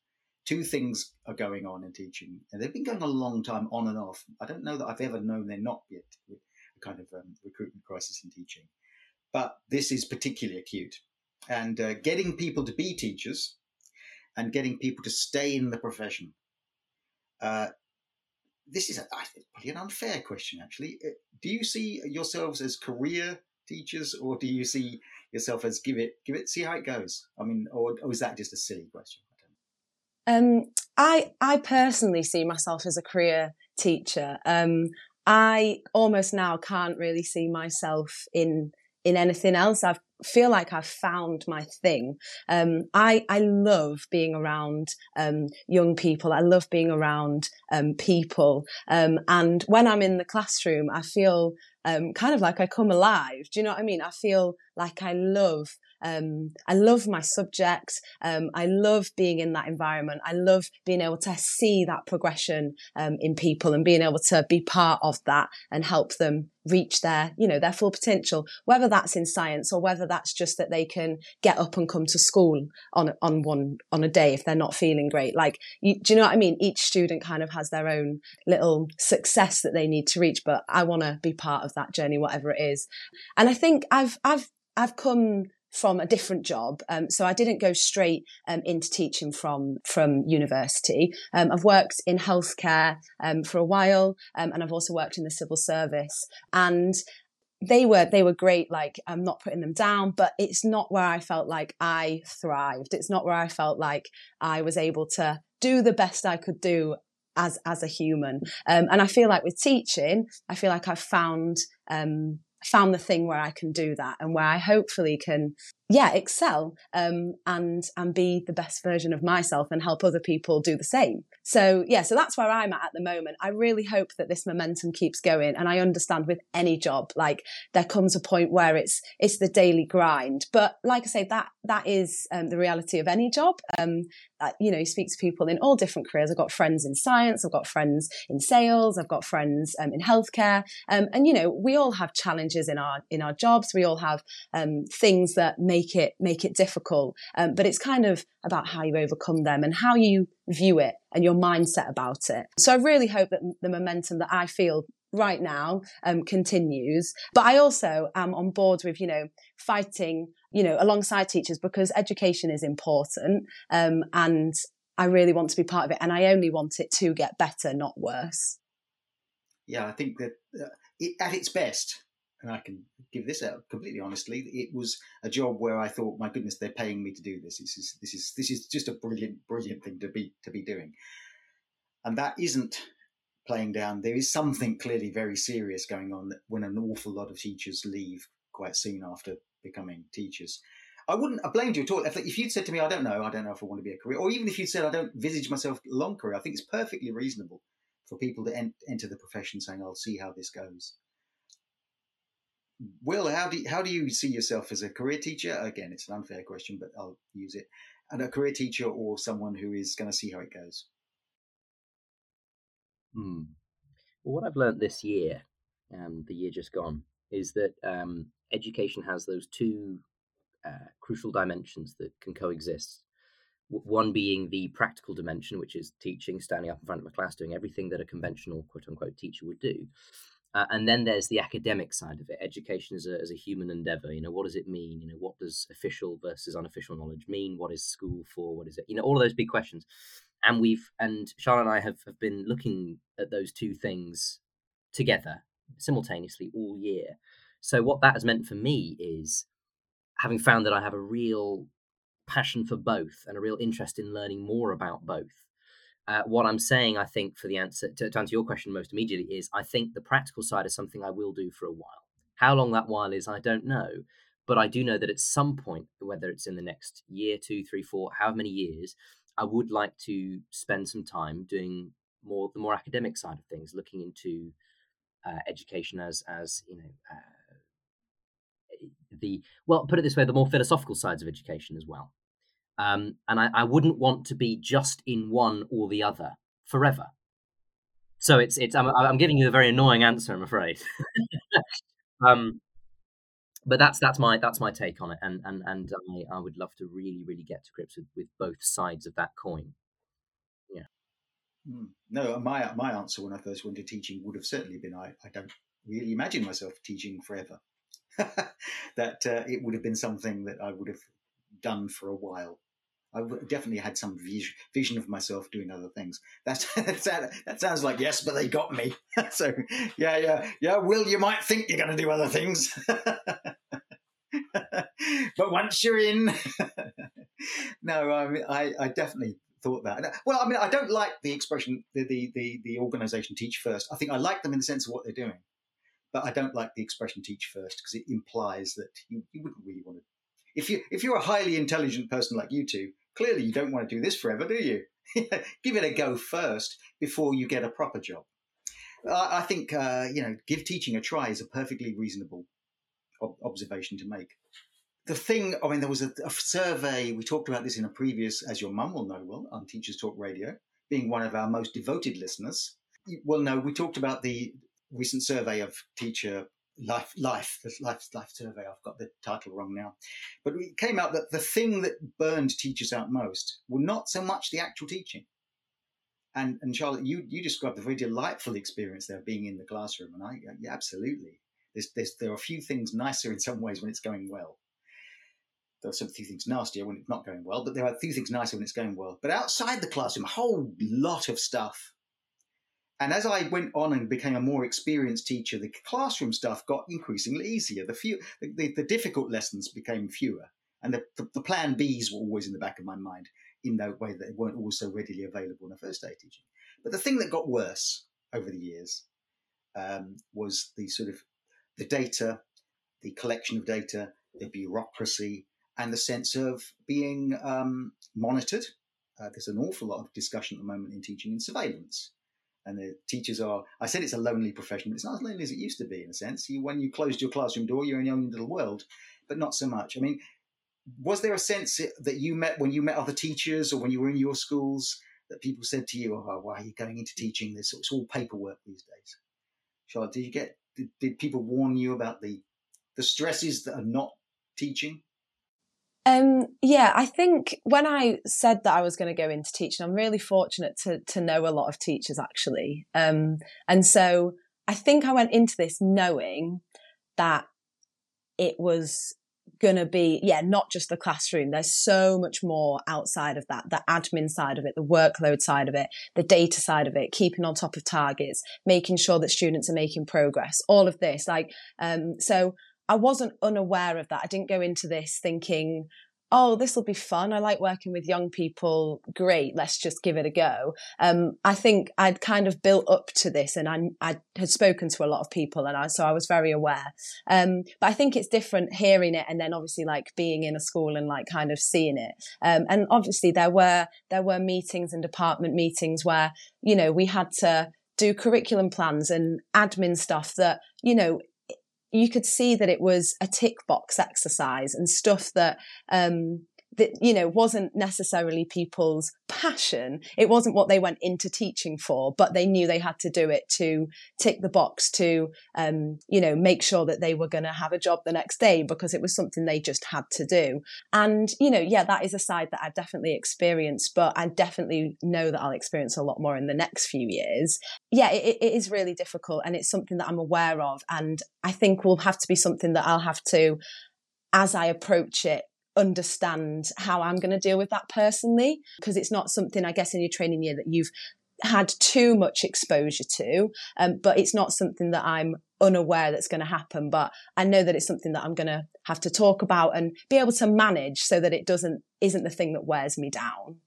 two things are going on in teaching, and they've been going a long time on and off. I don't know that I've ever known they're not a kind of um, recruitment crisis in teaching. But this is particularly acute. And uh, getting people to be teachers and getting people to stay in the profession. Uh, this is a, probably an unfair question, actually. Uh, do you see yourselves as career teachers, or do you see yourself as give it, give it, see how it goes? I mean, or, or is that just a silly question? Um, I I personally see myself as a career teacher. Um, I almost now can't really see myself in in anything else. I've feel like I've found my thing. Um, I I love being around um, young people. I love being around um, people. Um, and when I'm in the classroom, I feel um, kind of like I come alive. Do you know what I mean? I feel like I love um, I love my subject. Um, I love being in that environment. I love being able to see that progression um, in people and being able to be part of that and help them reach their, you know, their full potential, whether that's in science or whether that's just that they can get up and come to school on, on one, on a day if they're not feeling great. Like, you, do you know what I mean? Each student kind of has their own little success that they need to reach, but I want to be part of that journey, whatever it is. And I think I've, I've, I've come from a different job. Um, so I didn't go straight um, into teaching from from university. Um, I've worked in healthcare um, for a while, um, and I've also worked in the civil service. And they were they were great. Like I'm not putting them down, but it's not where I felt like I thrived. It's not where I felt like I was able to do the best I could do as as a human. Um, and I feel like with teaching, I feel like I've found um, found the thing where I can do that and where I hopefully can, yeah, excel um, and and be the best version of myself and help other people do the same. So yeah, so that's where I'm at at the moment. I really hope that this momentum keeps going, and I understand with any job, like there comes a point where it's it's the daily grind. But like I say, that that is um, the reality of any job. Um, uh, you know, you speak to people in all different careers. I've got friends in science, I've got friends in sales, I've got friends um, in healthcare, um, and you know, we all have challenges in our in our jobs. We all have um, things that make it make it difficult, um, but it's kind of about how you overcome them and how you view it and your mindset about it. So I really hope that the momentum that I feel right now um, continues. But I also am on board with, you know, fighting, you know, alongside teachers because education is important. Um, and I really want to be part of it. And I only want it to get better, not worse. Yeah, I think that uh, at its best, and I can give this out completely honestly, it was a job where I thought, my goodness, they're paying me to do this. This is this is this is just a brilliant, brilliant thing to be to be doing. And that isn't playing down. There is something clearly very serious going on when an awful lot of teachers leave quite soon after becoming teachers. I wouldn't have blamed you at all. If, if you'd said to me, I don't know, I don't know if I want to be a career, or even if you'd said, I don't visage myself a long career, I think it's perfectly reasonable for people to en- enter the profession saying, I'll see how this goes. Will, how do you, how do you see yourself as a career teacher? Again, it's an unfair question, but I'll use it. And a career teacher or someone who is going to see how it goes. Hmm. Well, what I've learned this year, um, the year just gone, is that um, education has those two uh, crucial dimensions that can coexist. one being the practical dimension, which is teaching, standing up in front of a class, doing everything that a conventional quote unquote teacher would do. Uh, and then there's the academic side of it. Education as a, a human endeavor. You know, what does it mean? You know, what does official versus unofficial knowledge mean? What is school for? What is it? You know, all of those big questions. And we've, and Charlotte and I have, have been looking at those two things together simultaneously all year. So what that has meant for me is having found that I have a real passion for both and a real interest in learning more about both uh, what I'm saying, I think, for the answer to, to, answer your question most immediately is I think the practical side is something I will do for a while. How long that while is, I don't know. But I do know that at some point, whether it's in the next year, two, three, four, however many years, I would like to spend some time doing more the more academic side of things, looking into uh, education as as you know uh, the well, put it this way, the more philosophical sides of education as well. Um, and I, I wouldn't want to be just in one or the other forever. So it's it's I'm, I'm giving you a very annoying answer, I'm afraid. *laughs* um, but that's that's my that's my take on it, and and and I, I would love to really really get to grips with, with both sides of that coin. Yeah. Mm. No, my my answer when I first went to teaching would have certainly been I, I don't really imagine myself teaching forever. *laughs* that uh, it would have been something that I would have done for a while. I definitely had some vision of myself doing other things. That's, *laughs* that sounds like yes, but they got me. *laughs* so yeah, yeah, yeah. Will you might think you're going to do other things, *laughs* but once you're in, no, I, mean, I, I definitely thought that. Well, I mean, I don't like the expression the the the, the organization teach first. I think I like them in the sense of what they're doing, but I don't like the expression "teach first because it implies that you, you wouldn't really want to. If you if you're a highly intelligent person like you two, clearly you don't want to do this forever, do you? *laughs* give it a go first before you get a proper job. I, think uh, you know, give teaching a try is a perfectly reasonable ob- observation to make. The thing, I mean, there was a, a survey. We talked about this in a previous, as your mum will know, well, on Teachers Talk Radio, being one of our most devoted listeners. Well, no, we talked about the recent survey of teacher life, life, life, life survey. I've got the title wrong now, but it came out that the thing that burned teachers out most were not so much the actual teaching. And and Charlotte, you you described a very delightful experience there, being in the classroom, and I yeah, absolutely. There's, there's, there are a few things nicer in some ways when it's going well. There are some few things nastier when it's not going well, but there are a few things nicer when it's going well. But outside the classroom, a whole lot of stuff and as I went on and became a more experienced teacher, the classroom stuff got increasingly easier. The few, the, the, the difficult lessons became fewer, and the, the, the, plan Bs were always in the back of my mind in that way that they weren't always so readily available in a first day teaching. But the thing that got worse over the years um, was the sort of the data, the collection of data, the bureaucracy, and the sense of being um, monitored. Uh, there's an awful lot of discussion at the moment in teaching and surveillance and the teachers are i said it's a lonely profession it's not as lonely as it used to be in a sense. You, when you closed your classroom door you're in your own little world but not so much. I mean was there a sense that you met when you met other teachers or when you were in your schools that people said to you oh why are you going into teaching this? It's all paperwork these days. Charlotte did you get did, did people warn you about the the stresses that are not teaching um, yeah, I think when I said that I was going to go into teaching, I'm really fortunate to to know a lot of teachers actually. Um, and so I think I went into this knowing that it was going to be, yeah, not just the classroom. There's so much more outside of that, the admin side of it, the workload side of it, the data side of it, keeping on top of targets, making sure that students are making progress, all of this. Like, um, so I wasn't unaware of that. I didn't go into this thinking, oh, this will be fun. I like working with young people. Great, let's just give it a go. Um, I think I'd kind of built up to this, and I, I had spoken to a lot of people, and I, so I was very aware. Um, but I think it's different hearing it, and then obviously like being in a school and like kind of seeing it. Um, and obviously there were there were meetings and department meetings where you know we had to do curriculum plans and admin stuff that you know you could see that it was a tick box exercise and stuff that um, that you know wasn't necessarily people's passion. It wasn't what they went into teaching for but they knew they had to do it to tick the box to um, you know make sure that they were going to have a job the next day because it was something they just had to do. And you know yeah that is a side that i've definitely experienced but i definitely know that i'll experience a lot more in the next few years. Yeah it, it is really difficult and it's something that i'm aware of and i think will have to be something that i'll have to as I approach it understand how I'm going to deal with that personally because it's not something I guess in your training year that you've had too much exposure to um, but it's not something that I'm unaware that's going to happen but I know that it's something that I'm going to have to talk about and be able to manage so that it doesn't isn't the thing that wears me down.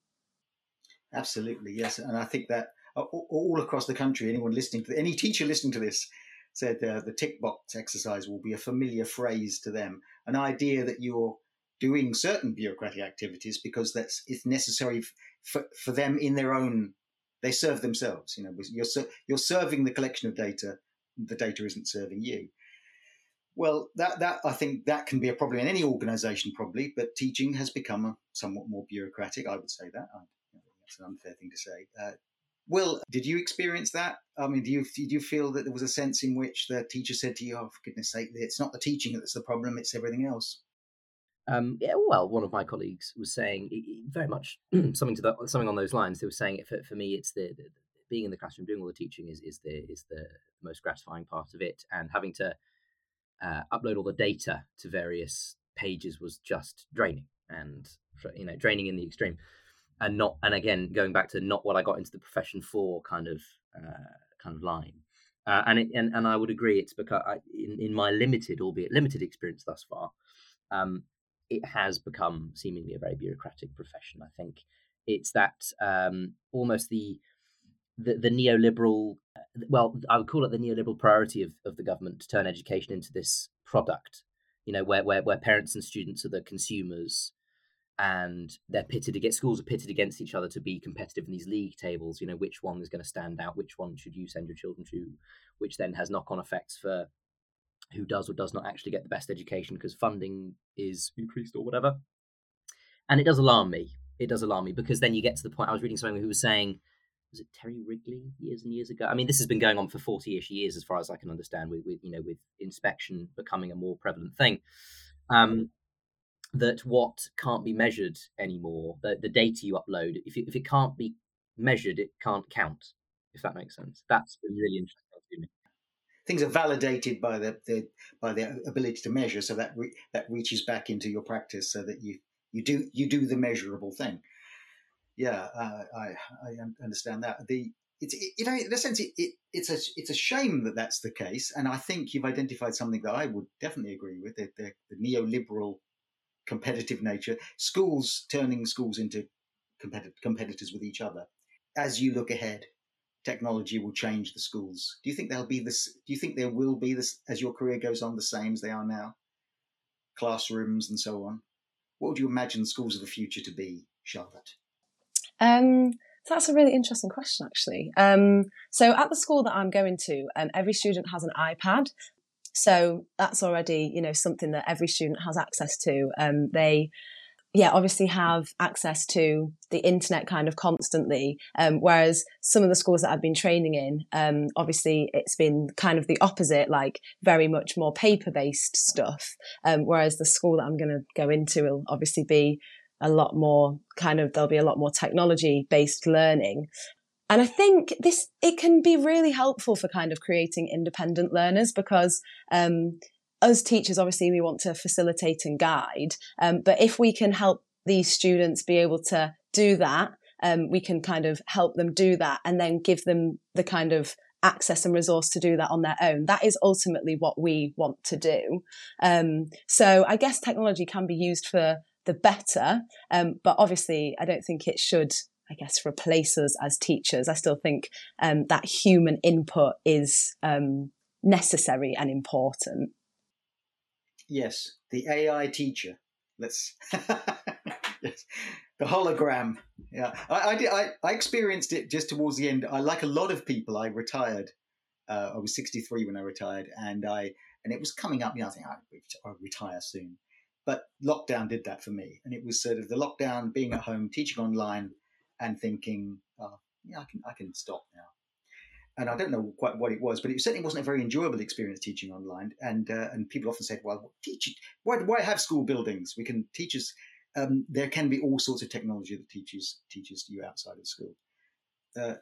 Absolutely yes and I think that all across the country anyone listening to any teacher listening to this said uh, the tick box exercise will be a familiar phrase to them an idea that you're doing certain bureaucratic activities because that's it's necessary for, for them in their own they serve themselves you know you're you're serving the collection of data the data isn't serving you well that that i think that can be a problem in any organization probably but teaching has become a, somewhat more bureaucratic i would say that I, that's an unfair thing to say uh, Will, did you experience that? I mean, do you did you feel that there was a sense in which the teacher said to you, "Oh, for goodness' sake, it's not the teaching that's the problem; it's everything else"? Um, yeah, well, one of my colleagues was saying very much *clears throat* something to that, something on those lines. They were saying for, for me, it's the, the, being in the classroom doing all the teaching is is the is the most gratifying part of it, and having to uh, upload all the data to various pages was just draining, and you know, draining in the extreme, and not and again going back to not what I got into the profession for kind of uh, kind of line. Uh, and, it, and and I would agree. It's because I, in in my limited, albeit limited experience thus far, um, it has become seemingly a very bureaucratic profession. I think it's that um, almost the the, the neoliberal, well, I would call it the neoliberal priority of, of the government to turn education into this product, you know, where, where, where parents and students are the consumers and they're pitted against schools are pitted against each other to be competitive in these league tables you know which one is going to stand out which one should you send your children to which then has knock-on effects for who does or does not actually get the best education because funding is increased or whatever. And it does alarm me. It does alarm me because then you get to the point i was reading something who was saying was it terry wrigley years and years ago? I mean this has been going on for 40ish years as far as i can understand with, with you know with inspection becoming a more prevalent thing. Um, that what can't be measured anymore, the, the data you upload, if it, if it can't be measured, it can't count, if that makes sense. That's been really interesting. Things are validated by the, the by the ability to measure, so that re, that reaches back into your practice, so that you you do you do the measurable thing. Yeah, uh, I I understand that. The it's it, you know in a sense it, it, it's a it's a shame that that's the case, and I think you've identified something that I would definitely agree with the, the, the neoliberal competitive nature, schools turning schools into compet- competitors with each other. As you look ahead, technology will change the schools. Do you think there'll be this? Do you think there will be this as your career goes on the same as they are now? Classrooms and so on. What would you imagine schools of the future to be, Charlotte? Um, that's a really interesting question, actually. Um, so at the school that I'm going to, um, every student has an iPad, so that's already, you know, something that every student has access to. Um, they, yeah, obviously have access to the internet kind of constantly. Um, whereas some of the schools that I've been training in, um, obviously it's been kind of the opposite, like very much more paper based stuff. Um, whereas the school that I'm going to go into will obviously be a lot more kind of, there'll be a lot more technology based learning. And I think this, it can be really helpful for kind of creating independent learners because, um, as teachers, obviously we want to facilitate and guide. Um, but if we can help these students be able to do that, um, we can kind of help them do that and then give them the kind of access and resource to do that on their own. That is ultimately what we want to do. Um, so I guess technology can be used for the better, um, but obviously I don't think it should I guess, replace us as teachers. I still think um, that human input is um, necessary and important. Yes, the AI teacher. Let's. *laughs* yes. The hologram. Yeah, I, I, did, I, I experienced it just towards the end. I like a lot of people. I retired. Uh, I was 63 when I retired, and I and it was coming up. You know, I think I'll retire soon. But lockdown did that for me, and it was sort of the lockdown, being at home, teaching online, and thinking, oh, yeah, I can I can stop now. And I don't know quite what it was, but it certainly wasn't a very enjoyable experience teaching online. And uh, and people often said, well, teach it. Why, why have school buildings? We can teachers. Um, there can be all sorts of technology that teaches teaches you outside of school. Uh,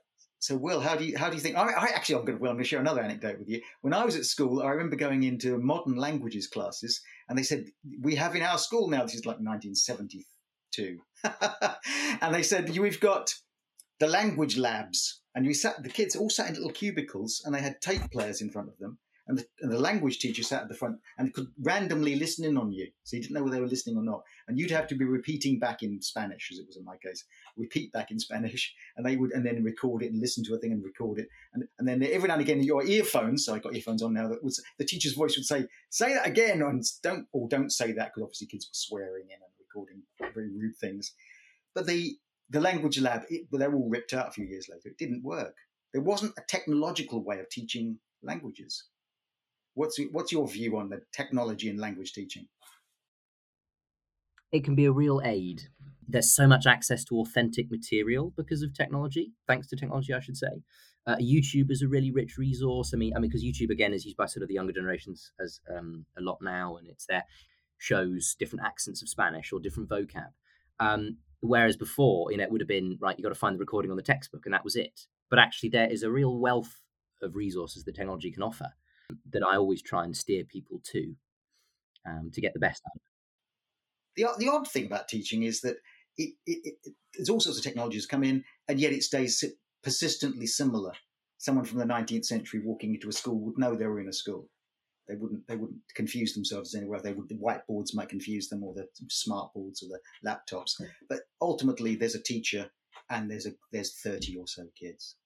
so, Will, how do you how do you think? I, I actually, I'm going to, well, I'm going to share another anecdote with you. When I was at school, I remember going into modern languages classes, and they said we have in our school now. This is like 1972, *laughs* and they said, We've got the language labs. And we sat, the kids all sat in little cubicles and they had tape players in front of them. And the, and the, language teacher sat at the front and could randomly listen in on you. So you didn't know whether they were listening or not. And you'd have to be repeating back in Spanish, as it was in my case, repeat back in Spanish. And they would, and then record it and listen to a thing and record it. And, and then every now and again, your earphones, so I got earphones on now, that was the teacher's voice would say, say that again. And don't, or don't say that, because obviously kids were swearing in and recording very rude things. But the the language lab, it, they were all ripped out a few years later. It didn't work. There wasn't a technological way of teaching languages. What's what's your view on the technology in language teaching? It can be a real aid. There's so much access to authentic material because of technology, thanks to technology, I should say. Uh, YouTube is a really rich resource. I mean, I mean, because YouTube again is used by sort of the younger generations as um, a lot now, and it's there shows different accents of Spanish or different vocab. Um, whereas before, you know, it would have been right. You got to find the recording on the textbook, and that was it. But actually, there is a real wealth of resources that technology can offer that I always try and steer people to um, to get the best out of. The, the odd thing about teaching is that it, it, it, there's all sorts of technologies come in, and yet it stays persistently similar. Someone from the 19th century walking into a school would know they were in a school. They wouldn't they wouldn't confuse themselves anywhere. They would the whiteboards might confuse them, or the smart boards, or the laptops. Hmm. But ultimately, there's a teacher, and there's a there's thirty or so kids.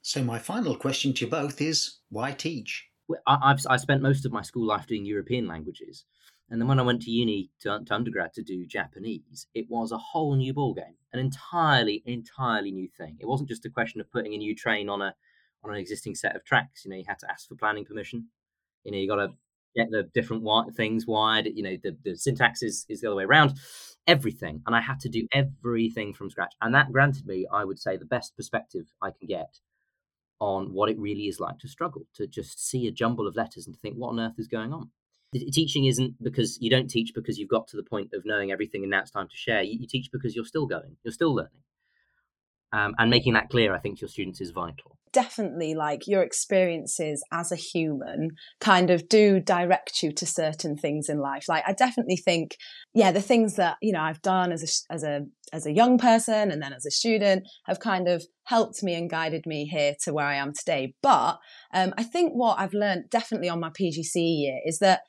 So, my final question to you both is why teach? I, have I spent most of my school life doing European languages. And then when I went to uni to, to undergrad to do Japanese, it was a whole new ballgame, an entirely, entirely new thing. It wasn't just a question of putting a new train on a on an existing set of tracks. You know, you had to ask for planning permission. You know, you got to get the different wi- things wired. You know, the, the syntax is, is the other way around. Everything, and I had to do everything from scratch. And that granted me, I would say, the best perspective I can get on what it really is like to struggle, to just see a jumble of letters and to think, what on earth is going on? teaching isn't because you don't teach because you've got to the point of knowing everything and now it's time to share. You, you teach because you're still going, you're still learning. Um, and making that clear, I think, to your students is vital. Definitely, like your experiences as a human kind of do direct you to certain things in life. Like, I definitely think, yeah, the things that you know I've done as a as a as a young person and then as a student have kind of helped me and guided me here to where I am today. But um, I think what I've learned definitely on my PGCE year is that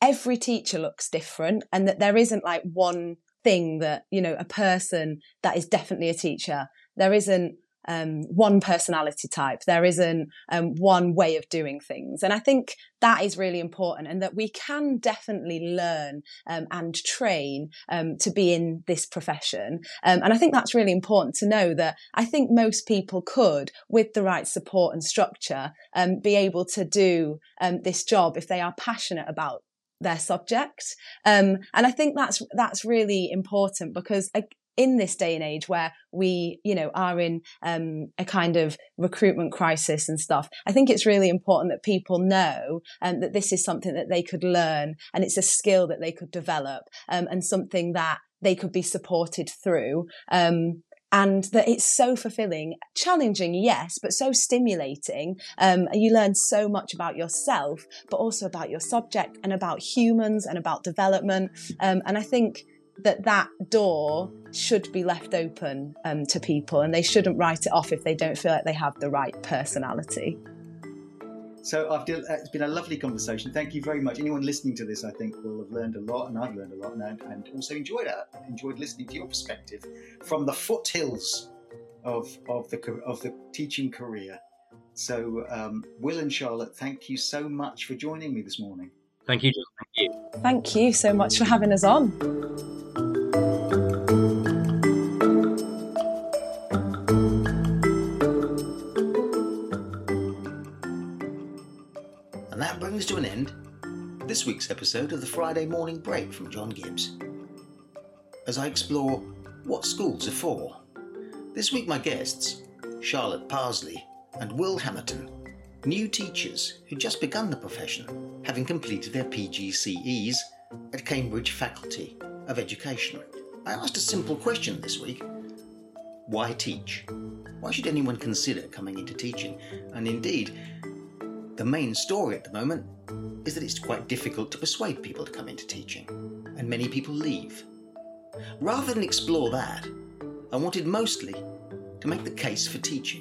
every teacher looks different and that there isn't like one thing that you know a person that is definitely a teacher there isn't um, one personality type. There isn't um, one way of doing things. And i think that is really important and that we can definitely learn um, and train um, to be in this profession. Um, and i think that's really important to know that i think most people could with the right support and structure um, be able to do this job if they are passionate about their subject. Um, and I think that's that's really important because in this day and age where we, you know, are in um, a kind of recruitment crisis and stuff, I think it's really important that people know um, that this is something that they could learn and it's a skill that they could develop um, and something that they could be supported through. Um, and that it's so fulfilling, challenging, yes, but so stimulating. Um, you learn so much about yourself, but also about your subject and about humans and about development. Um, and I think that that door should be left open um, to people and they shouldn't write it off if they don't feel like they have the right personality. So I've uh, it's been a lovely conversation. Thank you very much. Anyone listening to this, I think, will have learned a lot, and I've learned a lot, and, and also enjoyed it. Enjoyed listening to your perspective from the foothills of of the of the teaching career. So, um, Will and Charlotte, thank you so much for joining me this morning. Thank you, Thank you. Thank you so much for having us on. To an end this week's episode of the Friday Morning Break from John Gibbs. As I explore what schools are for. This week, my guests, Charlotte Parsley and Will Hammerton, new teachers who'd just begun the profession, having completed their PGCEs at Cambridge Faculty of Education. I asked a simple question this week why teach? Why should anyone consider coming into teaching? And indeed, the main story at the moment is that it's quite difficult to persuade people to come into teaching, and many people leave. Rather than explore that, I wanted mostly to make the case for teaching.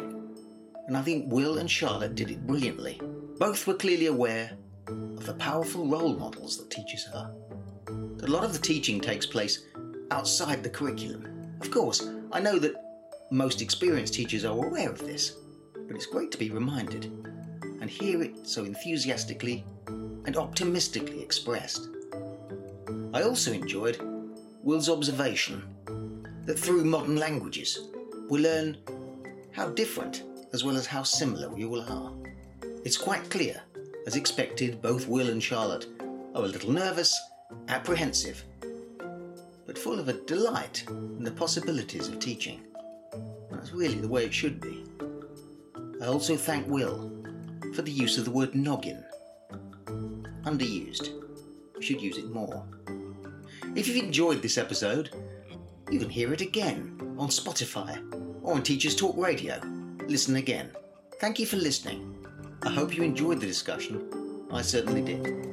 And I think Will and Charlotte did it brilliantly. Both were clearly aware of the powerful role models that teachers are. A lot of the teaching takes place outside the curriculum. Of course, I know that most experienced teachers are aware of this, but it's great to be reminded and hear it so enthusiastically and optimistically expressed. I also enjoyed Will's observation that through modern languages we learn how different as well as how similar we all are. It's quite clear, as expected, both Will and Charlotte are a little nervous, apprehensive, but full of a delight in the possibilities of teaching. That's really the way it should be. I also thank Will for the use of the word noggin. Underused. We should use it more. If you've enjoyed this episode, you can hear it again on Spotify or on Teachers Talk Radio. Listen again. Thank you for listening. I hope you enjoyed the discussion. I certainly did.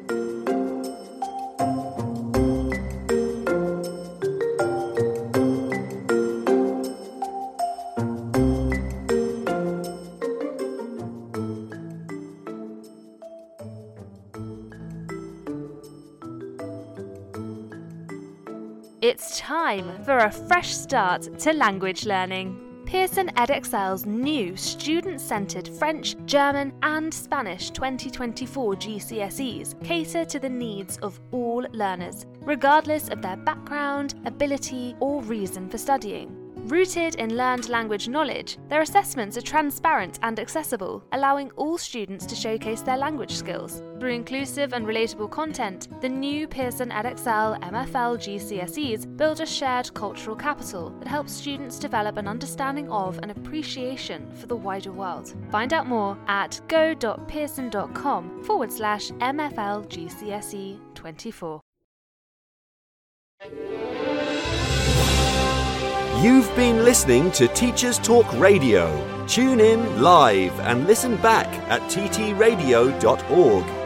A fresh start to language learning. Pearson Edexcel's new student centred French, German, and Spanish 2024 GCSEs cater to the needs of all learners, regardless of their background, ability, or reason for studying. Rooted in learned language knowledge, their assessments are transparent and accessible, allowing all students to showcase their language skills. Through inclusive and relatable content, the new Pearson Edexcel MFL GCSEs build a shared cultural capital that helps students develop an understanding of and appreciation for the wider world. Find out more at go.pearson.com forward slash MFL GCSE 24. You've been listening to Teachers Talk Radio. Tune in live and listen back at ttradio.org.